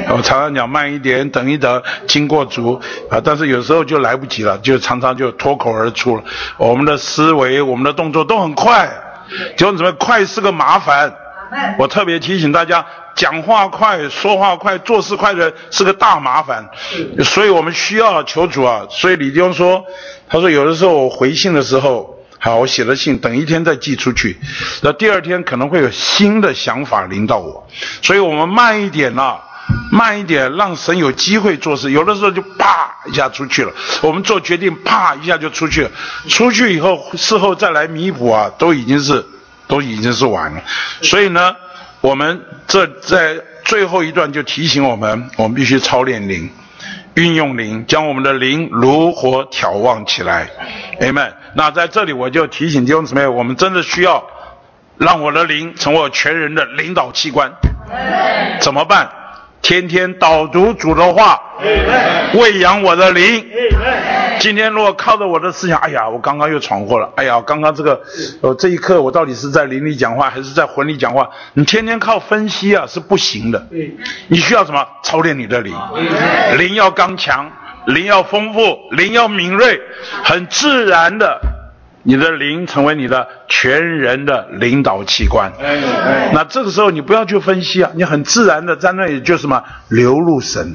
我常常讲慢一点，等一等，经过足啊，但是有时候就来不及了，就常常就脱口而出了。我们的思维、我们的动作都很快，就怎么快是个麻烦。我特别提醒大家。”讲话快、说话快、做事快的人是个大麻烦，所以我们需要求主啊。所以李弟兄说，他说有的时候我回信的时候，好，我写了信，等一天再寄出去，那第二天可能会有新的想法临到我，所以我们慢一点呐，慢一点，让神有机会做事。有的时候就啪一下出去了，我们做决定啪一下就出去了，出去以后事后再来弥补啊，都已经是都已经是晚了。所以呢。我们这在最后一段就提醒我们，我们必须操练灵。运用灵，将我们的灵如何眺望起来。Amen。那在这里我就提醒弟兄姊妹，我们真的需要让我的灵成为我全人的领导器官。怎么办？天天导读主的话，喂养我的灵。今天如果靠着我的思想，哎呀，我刚刚又闯祸了。哎呀，刚刚这个，呃，这一刻我到底是在灵里讲话，还是在魂里讲话？你天天靠分析啊，是不行的。你需要什么？操练你的灵，灵要刚强，灵要丰富，灵要敏锐，很自然的。你的灵成为你的全人的领导器官，那这个时候你不要去分析啊，你很自然的在那里就什么流入神，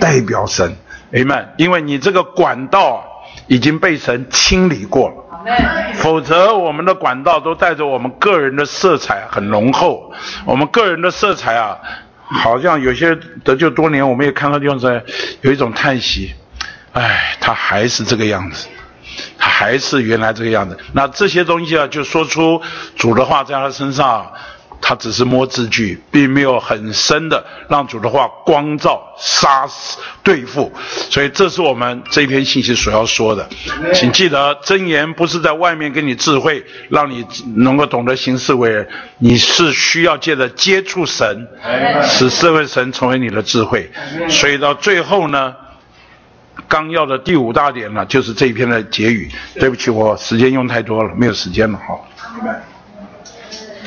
代表神，amen。因为你这个管道啊已经被神清理过了，否则我们的管道都带着我们个人的色彩很浓厚，我们个人的色彩啊，好像有些得救多年，我们也看到地方在有一种叹息，哎，他还是这个样子。他还是原来这个样子，那这些东西啊，就说出主的话在他身上，他只是摸字句，并没有很深的让主的话光照、杀死、对付。所以这是我们这篇信息所要说的。请记得，真言不是在外面给你智慧，让你能够懂得行事为人，你是需要借着接触神，使社会神成为你的智慧。所以到最后呢？纲要的第五大点呢，就是这一篇的结语。对不起，我时间用太多了，没有时间了，好。阿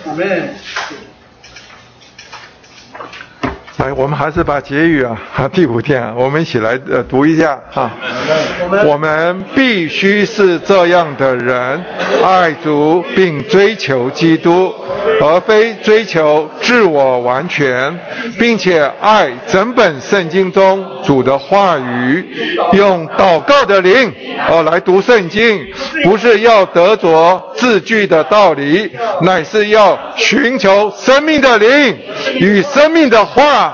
门。来，我们还是把结语啊，第五天啊，我们一起来呃读一下哈。我们必须是这样的人，爱主并追求基督，而非追求自我完全，并且爱整本圣经中主的话语，用祷告的灵哦来读圣经，不是要得着字句的道理，乃是要寻求生命的灵与生命的话。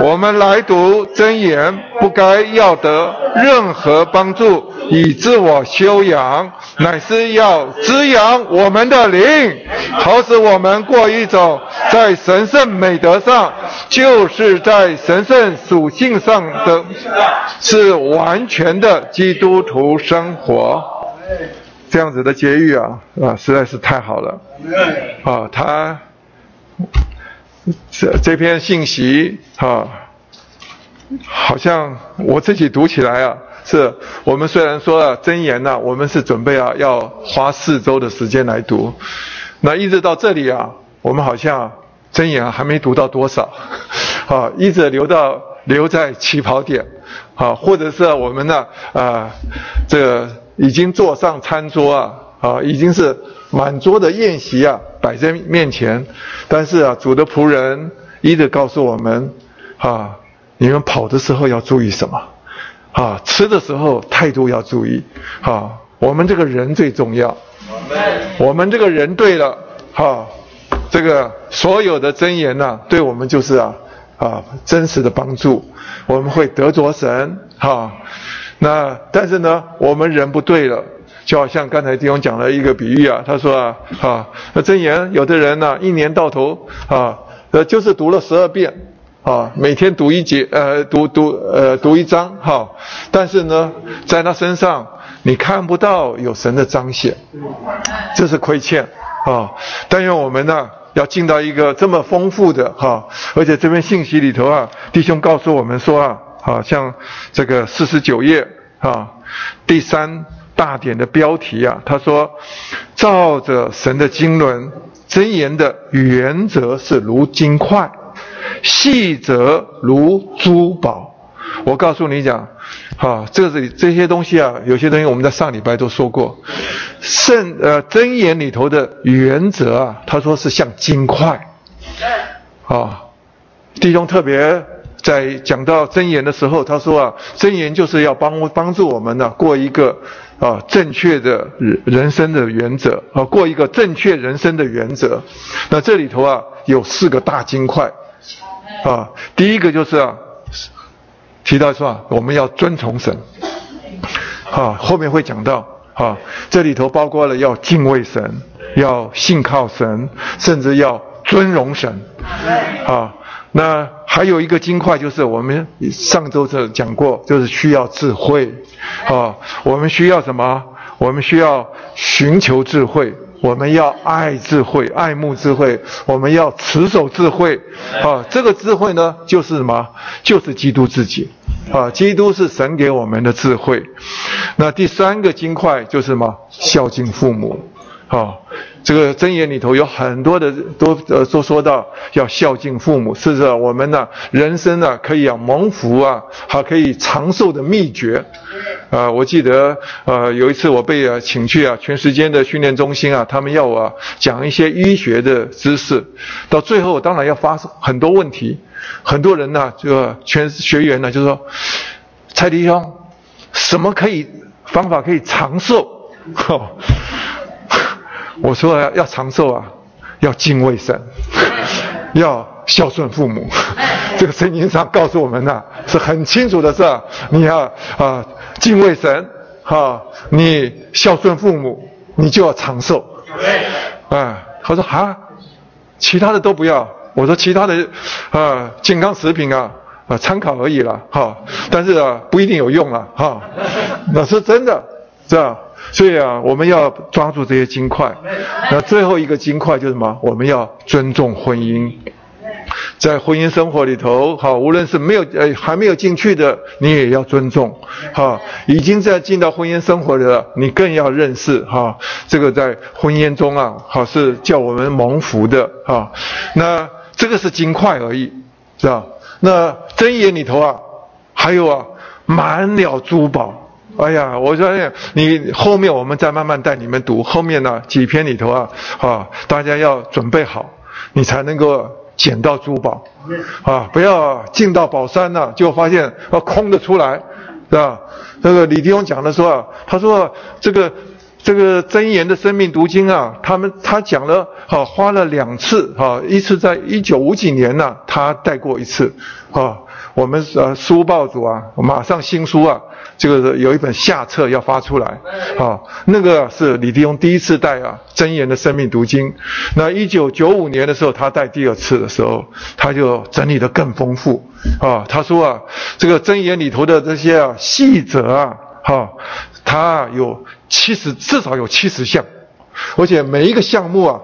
我们来读真言，不该要得任何帮助以自我修养，乃是要滋养我们的灵，好使我们过一种在神圣美德上，就是在神圣属性上的，是完全的基督徒生活。这样子的结语啊啊，实在是太好了啊！他。这这篇信息啊，好像我自己读起来啊，是我们虽然说了真言呢，我们是准备啊要花四周的时间来读，那一直到这里啊，我们好像真言还没读到多少，啊，一直留到留在起跑点，啊，或者是我们呢啊，这已经坐上餐桌啊，啊，已经是。满桌的宴席啊，摆在面前，但是啊，主的仆人一直告诉我们，啊，你们跑的时候要注意什么？啊，吃的时候态度要注意。啊，我们这个人最重要。我们这个人对了，哈，这个所有的真言呢，对我们就是啊啊真实的帮助。我们会得着神，哈。那但是呢，我们人不对了。就好像刚才弟兄讲了一个比喻啊，他说啊，啊，那真言有的人呢，一年到头啊，呃，就是读了十二遍，啊，每天读一节，呃，读读呃读一章，哈，但是呢，在他身上你看不到有神的彰显，这是亏欠啊。但愿我们呢，要进到一个这么丰富的哈，而且这篇信息里头啊，弟兄告诉我们说啊，好像这个四十九页啊，第三。大典的标题啊，他说：“照着神的经纶真言的原则是如金块，细则如珠宝。”我告诉你讲，啊，这是这些东西啊，有些东西我们在上礼拜都说过。圣呃真言里头的原则啊，他说是像金块。啊，弟兄特别在讲到真言的时候，他说啊，真言就是要帮帮助我们呢过一个。啊，正确的人生的原则啊，过一个正确人生的原则。那这里头啊，有四个大金块啊。第一个就是啊，提到说啊，我们要遵从神啊，后面会讲到啊，这里头包括了要敬畏神，要信靠神，甚至要尊荣神，啊，那还有一个金块就是我们上周这讲过，就是需要智慧，啊，我们需要什么？我们需要寻求智慧，我们要爱智慧，爱慕智慧，我们要持守智慧，啊，这个智慧呢，就是什么？就是基督自己，啊，基督是神给我们的智慧。那第三个金块就是什么？孝敬父母。啊，这个箴言里头有很多的都呃都说到要孝敬父母，是不是？我们呢人生呢可以啊蒙福啊，还可以长寿的秘诀。啊，我记得呃有一次我被啊请去啊全时间的训练中心啊，他们要我讲一些医学的知识，到最后当然要发生很多问题，很多人呢就全学员呢就说，蔡弟兄，什么可以方法可以长寿？我说要长寿啊，要敬畏神，要孝顺父母。这个圣经上告诉我们呐，是很清楚的事。你要啊敬畏神，哈，你孝顺父母，你就要长寿。啊，他说啊，其他的都不要。我说其他的啊健康食品啊啊参考而已了，哈，但是啊不一定有用啊，哈，那是真的，是吧？所以啊，我们要抓住这些金块。那最后一个金块就是什么？我们要尊重婚姻，在婚姻生活里头，好，无论是没有呃还没有进去的，你也要尊重；哈，已经在进到婚姻生活的，你更要认识哈。这个在婚姻中啊，好是叫我们蒙福的哈。那这个是金块而已，是吧？那真言里头啊，还有啊，满了珠宝。哎呀，我说你后面我们再慢慢带你们读后面呢几篇里头啊啊，大家要准备好，你才能够捡到珠宝啊！不要进到宝山呢，就发现啊空的出来，是吧？这个李弟兄讲的说啊，他说这个这个真言的生命读经啊，他们他讲了啊，花了两次啊，一次在一九五几年呢，他带过一次啊。我们呃书报组啊，马上新书啊，这个有一本下册要发出来，啊，那个是李弟兄第一次带啊真言的生命读经。那一九九五年的时候，他带第二次的时候，他就整理的更丰富啊。他说啊，这个真言里头的这些啊细则啊，哈，他有七十至少有七十项，而且每一个项目啊，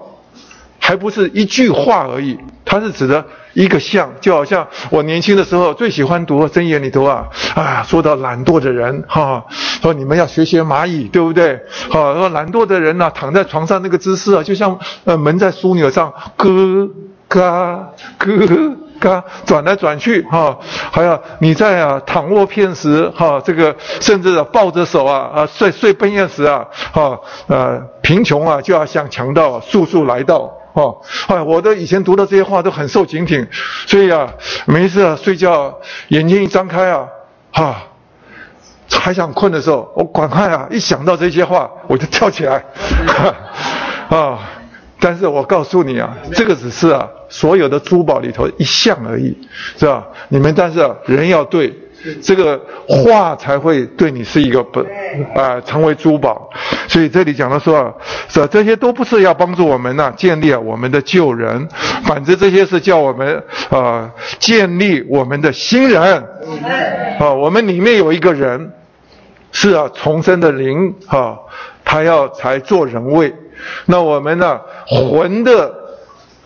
还不是一句话而已，它是指的。一个像，就好像我年轻的时候最喜欢读箴言里头啊，啊，说到懒惰的人哈，说你们要学学蚂蚁，对不对？好，说懒惰的人呢，躺在床上那个姿势啊，就像呃门在枢纽上咯嘎咯嘎转来转去哈，还有你在啊躺卧片时哈，这个甚至抱着手啊啊睡睡半夜时啊哈呃贫穷啊就要向强盗速速来到。哦，哎，我的以前读的这些话都很受警醒，所以啊，每一次啊睡觉眼睛一张开啊，哈，还想困的时候，我赶快啊一想到这些话我就跳起来，啊，但是我告诉你啊，这个只是啊所有的珠宝里头一项而已，是吧？你们但是啊人要对。这个话才会对你是一个本啊，成为珠宝。所以这里讲的说啊，这这些都不是要帮助我们呐，建立我们的旧人，反正这些是叫我们啊，建立我们的新人。啊，我们里面有一个人是啊，重生的灵啊，他要才做人位。那我们呢，魂的。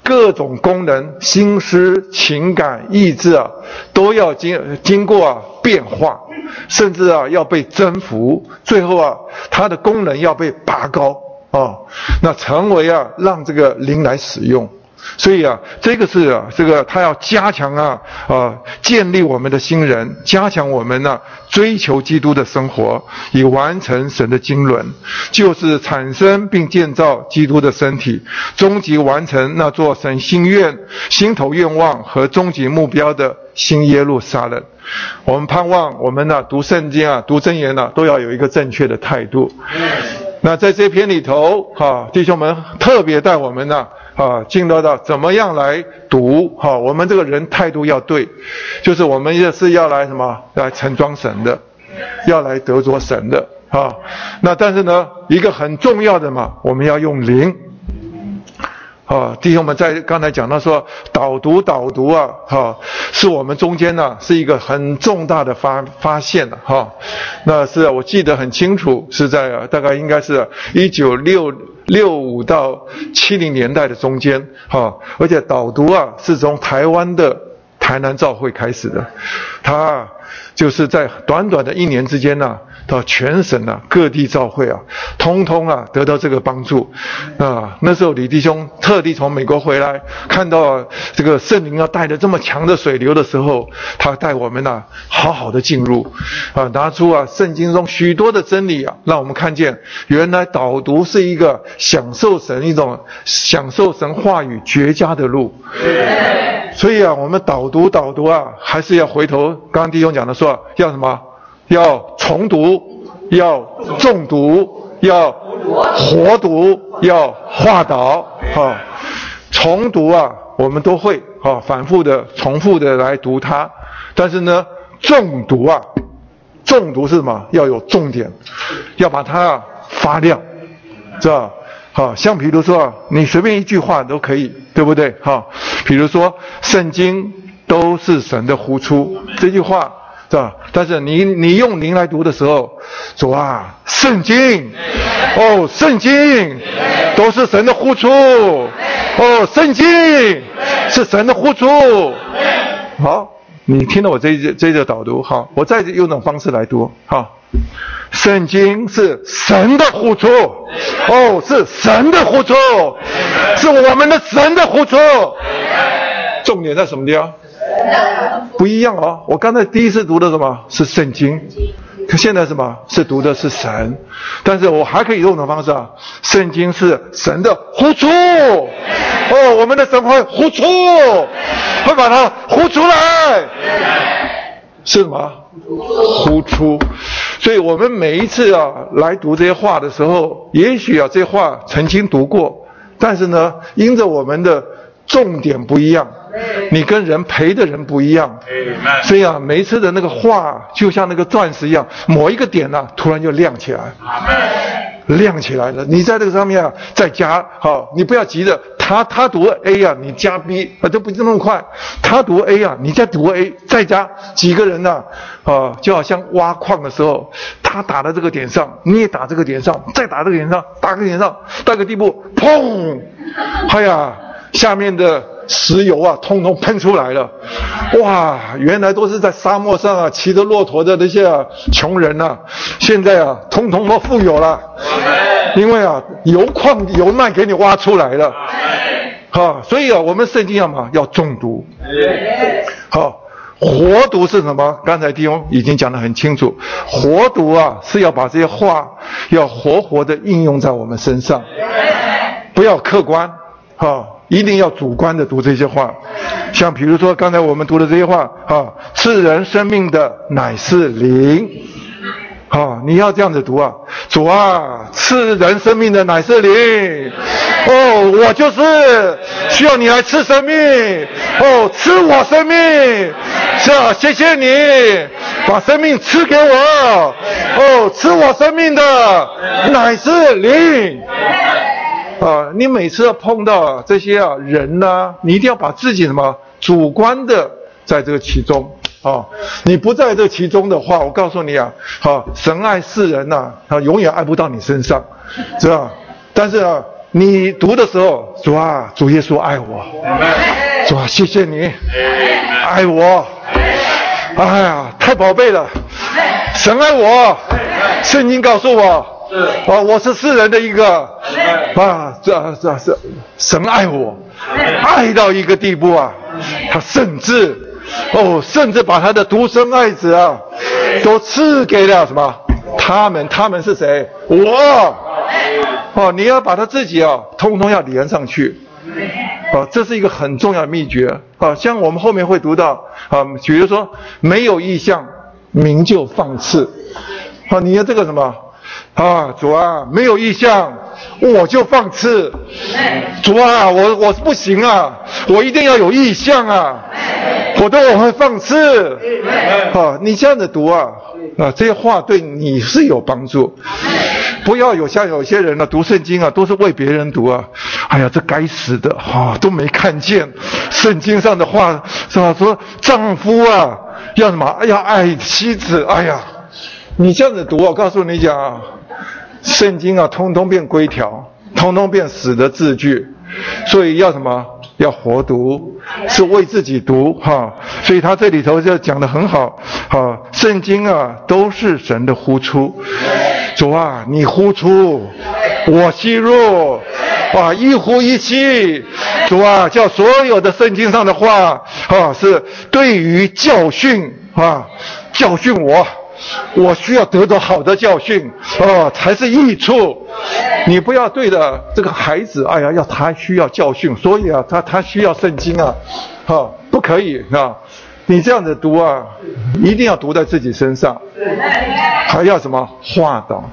各种功能、心思、情感、意志啊，都要经经过啊变化，甚至啊要被征服，最后啊它的功能要被拔高啊，那成为啊让这个灵来使用。所以啊，这个是啊，这个他要加强啊啊，建立我们的新人，加强我们呢追求基督的生活，以完成神的经纶，就是产生并建造基督的身体，终极完成那座神心愿、心头愿望和终极目标的新耶路撒冷。我们盼望我们呢读圣经啊，读真言呢，都要有一个正确的态度。那在这篇里头，哈，弟兄们特别带我们呢。啊，进入到怎么样来读？哈，我们这个人态度要对，就是我们也是要来什么？来盛装神的，要来得着神的。啊，那但是呢，一个很重要的嘛，我们要用灵。啊，弟兄们在刚才讲到说导读导读啊，哈，是我们中间呢是一个很重大的发发现了哈。那是我记得很清楚，是在大概应该是一九六六五到七零年代的中间哈，而且导读啊是从台湾的台南教会开始的，他啊就是在短短的一年之间呢。到全省啊，各地召会啊，通通啊得到这个帮助啊。那时候李弟兄特地从美国回来，看到这个圣灵啊带着这么强的水流的时候，他带我们呐好好的进入啊，拿出啊圣经中许多的真理啊，让我们看见原来导读是一个享受神一种享受神话语绝佳的路。所以啊，我们导读导读啊，还是要回头刚刚弟兄讲的说要什么？要重读，要重读，要活读，要化导，哈，重读啊，我们都会哈，反复的、重复的来读它。但是呢，重读啊，重读是什么？要有重点，要把它发亮，知道？好，像比如说啊，你随便一句话都可以，对不对？哈，比如说，圣经都是神的呼出，这句话。是吧？但是你你用灵来读的时候，主啊，圣经，哦，圣经都是神的呼出，哦，圣经是神的呼出。好，你听到我这这这个导读，哈，我再用种方式来读，哈，圣经是神的呼出，哦，是神的呼出，是我们的神的呼出。重点在什么地方？不一样哦，我刚才第一次读的什么？是圣经，可现在什么？是读的是神，但是我还可以用的方式啊，圣经是神的呼出，哦，我们的神会呼出，会把它呼出来，是什么？呼出，所以我们每一次啊来读这些话的时候，也许啊这话曾经读过，但是呢，因着我们的重点不一样。你跟人陪的人不一样，所以啊，每一次的那个话就像那个钻石一样，某一个点呢，突然就亮起来，亮起来了。你在这个上面啊，再加好，你不要急着，他他读 A 啊，你加 B 啊，都不那么快。他读 A 啊，你再读 A，再加几个人呢？啊，就好像挖矿的时候，他打到这个点上，你也打这个点上，再打这个点上，打个点上，到个地步，砰！哎呀，下面的。石油啊，通通喷出来了！哇，原来都是在沙漠上啊骑着骆驼的那些啊穷人呐，现在啊通通都富有了，因为啊油矿油脉给你挖出来了，好，所以啊我们圣经要嘛要中毒，好，活读是什么？刚才弟兄已经讲得很清楚，活读啊是要把这些话要活活的应用在我们身上，不要客观，哈。一定要主观的读这些话，像比如说刚才我们读的这些话啊，赐人生命的乃是灵，啊，你要这样子读啊，主啊，赐人生命的乃是灵，哦，我就是需要你来赐生命，哦，赐我生命，是啊，谢谢你把生命赐给我，哦，赐我生命的乃是灵。啊，你每次要碰到这些啊人呢，你一定要把自己什么主观的在这个其中啊，你不在这其中的话，我告诉你啊，好，神爱世人呐，他永远爱不到你身上，是吧？但是啊，你读的时候，主啊，主耶稣爱我，主啊，谢谢你爱我，哎呀，太宝贝了，神爱我，圣经告诉我。啊，我是世人的一个啊，这这是神爱我，爱到一个地步啊，他甚至哦，甚至把他的独生爱子啊，都赐给了什么？他们，他们是谁？我。哦，你要把他自己啊，通通要连上去。啊，这是一个很重要的秘诀。啊。像我们后面会读到啊，比如说没有意向，名就放肆。啊，你要这个什么？啊，主啊，没有意向，我就放肆。主啊，我我不行啊，我一定要有意向啊，否则我会放肆。啊，你这样子读啊，啊，这些话对你是有帮助。不要有像有些人呢、读圣经啊，都是为别人读啊。哎呀，这该死的哈、都没看见圣经上的话是吧？说丈夫啊要什么？要爱妻子。哎呀，你这样子读，我告诉你讲啊，圣经啊，通通变规条，通通变死的字句，所以要什么？要活读，是为自己读哈。所以他这里头就讲得很好，哈，圣经啊都是神的呼出。主啊，你呼出，我吸入，哇，一呼一吸。主啊，叫所有的圣经上的话啊，是对于教训啊，教训我。我需要得到好的教训，哦，才是益处。你不要对着这个孩子，哎呀，要他需要教训，所以啊，他他需要圣经啊，哈、不可以啊。你这样子读啊，一定要读在自己身上，还要什么化导？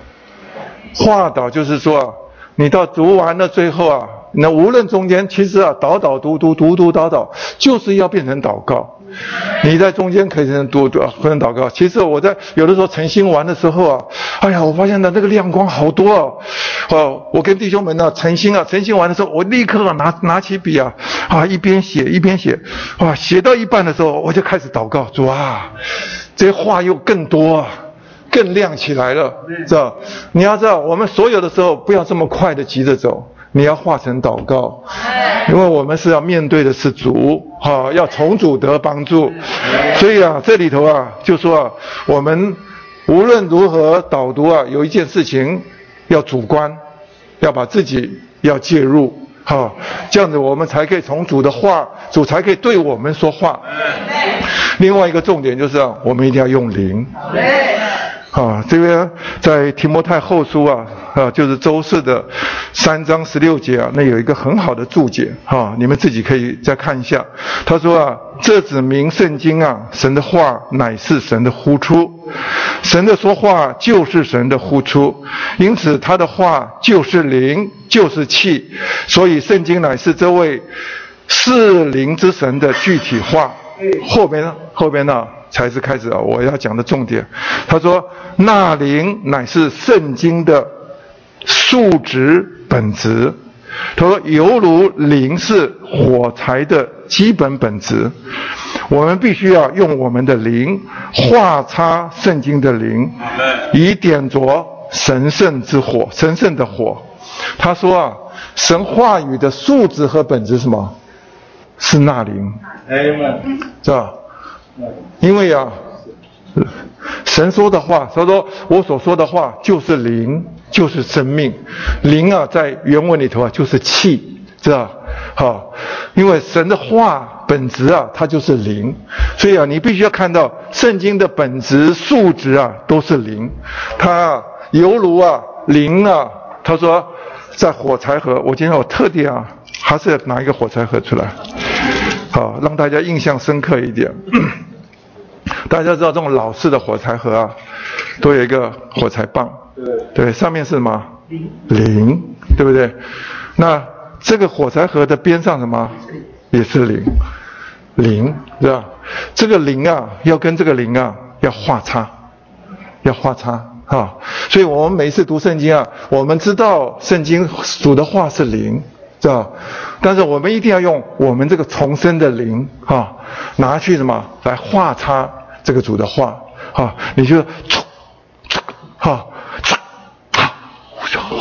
化导就是说啊，你到读完了最后啊，那无论中间，其实啊，导导读读读读导导，就是要变成祷告。你在中间可以读读不能祷告。其实我在有的时候诚心玩的时候啊，哎呀，我发现呢那个亮光好多哦。哦，我跟弟兄们呢诚心啊，诚心玩的时候，我立刻啊拿拿起笔啊啊一边写一边写，啊，写到一半的时候我就开始祷告，主啊，这话又更多啊。更亮起来了，知道？你要知道，我们所有的时候不要这么快的急着走，你要化成祷告，因为我们是要面对的是主，哈、要从主得帮助。所以啊，这里头啊，就说啊，我们无论如何导读啊，有一件事情要主观，要把自己要介入，哈、这样子我们才可以从主的话，主才可以对我们说话。另外一个重点就是啊，我们一定要用灵。啊，这边在提摩太后书啊，啊，就是周四的三章十六节啊，那有一个很好的注解哈、你们自己可以再看一下。他说啊，这指明圣经啊，神的话乃是神的呼出，神的说话就是神的呼出，因此他的话就是灵，就是气，所以圣经乃是这位是灵之神的具体化。后边呢，后边呢？才是开始啊！我要讲的重点。他说：“纳灵乃是圣经的数值本质。”他说：“犹如灵是火柴的基本本质，我们必须要用我们的灵化擦圣经的灵，以点着神圣之火，神圣的火。”他说啊，神话语的数值和本质是什么？是那灵，是吧？因为啊，神说的话，他说我所说的话就是灵，就是生命。灵啊，在原文里头啊，就是气，知道？好，因为神的话本质啊，它就是灵，所以啊，你必须要看到圣经的本质素质啊，都是灵。它犹如啊灵啊，他说在火柴盒，我今天我特地啊，还是拿一个火柴盒出来，好让大家印象深刻一点。大家知道这种老式的火柴盒啊，都有一个火柴棒，对，上面是什么？零，对不对？那这个火柴盒的边上什么？也是零，零，是吧？这个零啊，要跟这个零啊要画叉，要画叉啊。所以我们每一次读圣经啊，我们知道圣经主的话是零，这？但是我们一定要用我们这个重生的灵哈、拿去什么来画叉这个主的话哈、你就哈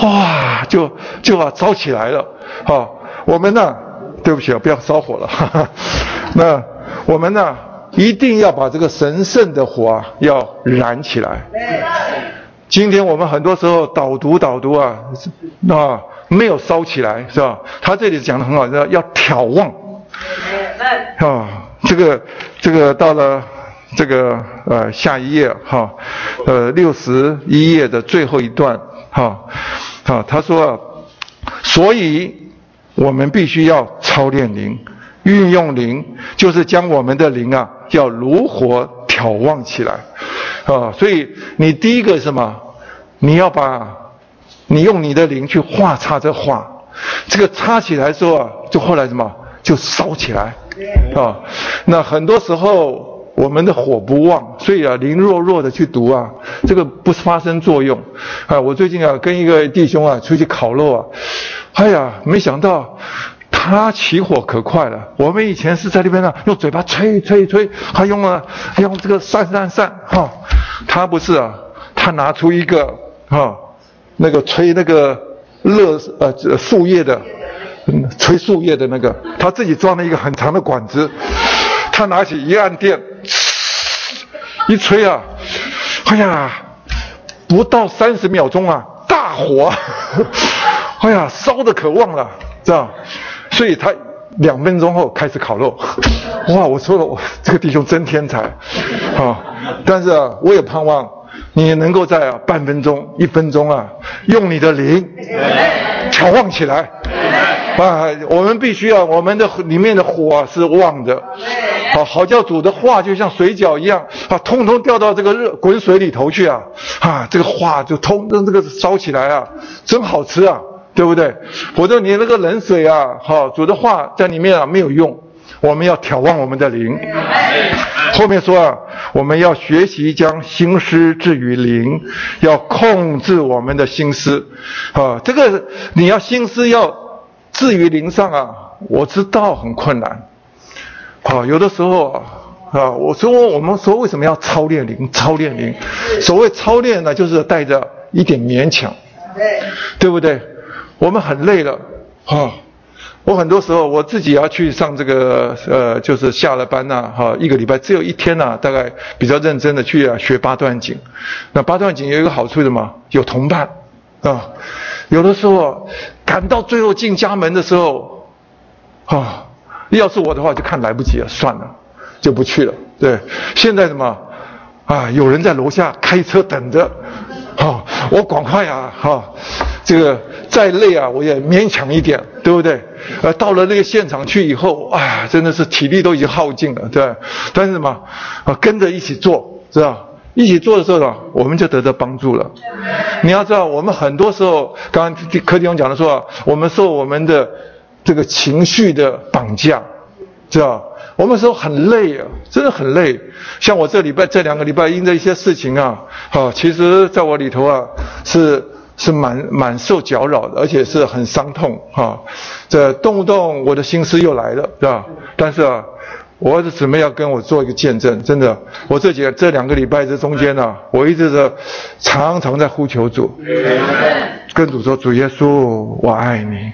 哇就就啊烧起来了哈、我们呢，对不起啊，不要烧火了，哈哈那我们呢一定要把这个神圣的火啊要燃起来。今天我们很多时候导读导读啊，啊没有烧起来是吧？他这里讲的很好，要要眺望啊，这个这个到了这个呃下一页哈、呃六十一页的最后一段哈，啊他说啊，所以我们必须要操练灵，运用灵，就是将我们的灵啊要如火眺望起来啊，所以你第一个是什么？你要把你用你的灵去画插这画，这个插起来之后啊，就后来什么就烧起来啊。那很多时候我们的火不旺，所以啊，灵弱弱的去读啊，这个不是发生作用啊。我最近啊，跟一个弟兄啊出去烤肉啊，哎呀，没想到他起火可快了。我们以前是在那边呢，用嘴巴吹吹吹，还用啊，还用这个扇扇扇哈。他不是啊，他拿出一个哈，那个吹那个热呃树叶的，吹树叶的那个，他自己装了一个很长的管子，他拿起一按电。一吹啊，哎呀，不到三十秒钟啊，大火，哎呀，烧的可旺了，这样，所以他两分钟后开始烤肉，哇，我说了，我这个弟兄真天才，啊，但是啊，我也盼望你能够在啊半分钟、一分钟啊，用你的灵，强旺起来。啊，我们必须要我们的里面的火是旺的，好，好叫主的话就像水饺一样啊，通通掉到这个热滚水里头去啊，啊，这个话就通让这个烧起来啊，真好吃啊，对不对？否则你那个冷水啊，好，主的话在里面啊没有用，我们要眺望我们的灵。后面说啊，我们要学习将心思置于灵，要控制我们的心思，啊，这个你要心思要。置于灵上啊，我知道很困难，啊，有的时候啊，啊，我说我们说为什么要操练灵？操练灵，所谓操练呢，就是带着一点勉强，对，对不对？我们很累了，啊，我很多时候我自己要去上这个，呃，就是下了班呐，哈，一个礼拜只有一天呐，大概比较认真的去啊学八段锦。那八段锦有一个好处的嘛，有同伴，啊。有的时候赶到最后进家门的时候，啊，要是我的话就看来不及了，算了，就不去了。对，现在什么啊？有人在楼下开车等着，哦，我赶快啊，哈，这个再累啊，我也勉强一点，对不对？呃，到了那个现场去以后，哎，真的是体力都已经耗尽了，对。但是什么啊？跟着一起做，知道？一起做的时候呢，我们就得到帮助了。你要知道，我们很多时候，刚刚柯弟兄讲的说，我们受我们的这个情绪的绑架，知道？我们说很累啊，真的很累。像我这礼拜这两个礼拜因着一些事情啊，啊，其实在我里头啊，是是蛮蛮受搅扰的，而且是很伤痛啊。这动不动我的心思又来了，是吧？但是啊。我儿子姊妹要跟我做一个见证，真的，我这几这两个礼拜这中间呢，我一直是常常在呼求主，跟主说：“主耶稣，我爱你。”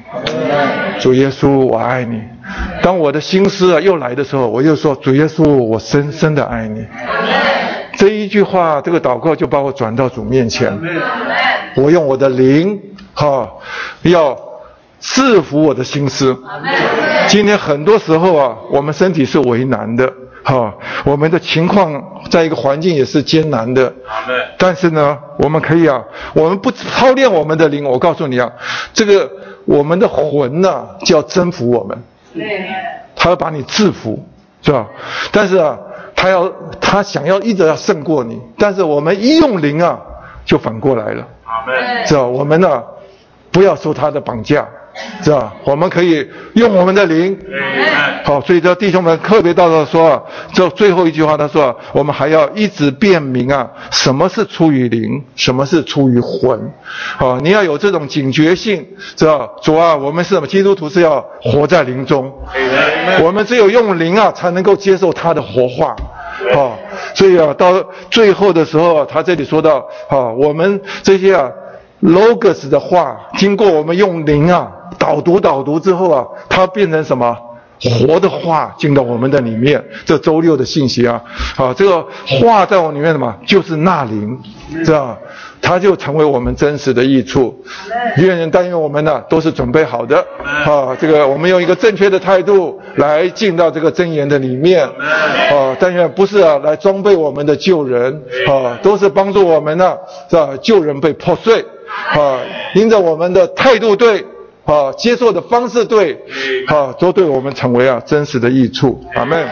主耶稣，我爱你。当我的心思啊又来的时候，我又说：“主耶稣，我深深的爱你。”这一句话，这个祷告就把我转到主面前。我用我的灵，哈，要。制服我的心思。今天很多时候啊，我们身体是为难的，哈，我们的情况在一个环境也是艰难的。但是呢，我们可以啊，我们不操练我们的灵，我告诉你啊，这个我们的魂呐，就要征服我们。他要把你制服，是吧？但是啊，他要他想要一直要胜过你，但是我们一用灵啊，就反过来了。是吧？我们呢，不要受他的绑架。是吧？我们可以用我们的灵，好，所以这弟兄们特别到了说，这最后一句话他说，我们还要一直辨明啊，什么是出于灵，什么是出于魂，好，你要有这种警觉性，知道？主啊，我们是什么？基督徒是要活在灵中，我们只有用灵啊，才能够接受他的活化，好，所以啊，到最后的时候，他这里说到，好，我们这些啊，logos 的话，经过我们用灵啊。导读导读之后啊，它变成什么活的话进到我们的里面。这周六的信息啊，啊，这个话在我里面什么，就是纳灵，知道它就成为我们真实的益处。愿人但愿我们呢都是准备好的啊，这个我们用一个正确的态度来进到这个真言的里面啊。但愿不是啊来装备我们的救人啊，都是帮助我们呢，是吧？救人被破碎啊，因着我们的态度对。啊，接受的方式对，啊，都对我们成为啊真实的益处。阿门。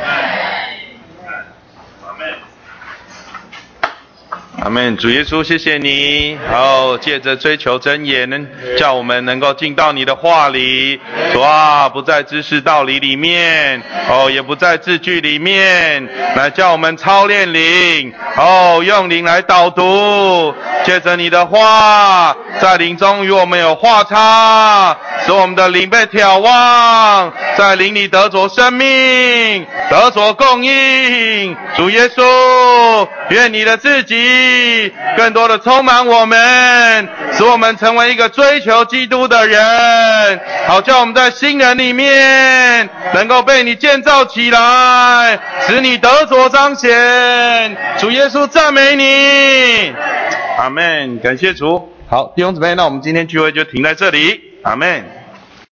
阿门。主耶稣，谢谢你，哦，借着追求真言，叫我们能够进到你的话里。主啊，不在知识道理里面，哦，也不在字句里面，来叫我们操练灵，哦，用灵来导读，借着你的话，在灵中与我们有话差，使我们的灵被眺望，在灵里得着生命，得着供应。主耶稣，愿你的自己更多的充满我们，使我们成为一个追求基督的人，好叫我们在新人里面能够被你建造起来，使你得着彰显。主耶稣，赞美你，阿门。感谢主。好，弟兄姊妹，那我们今天聚会就停在这里，阿门。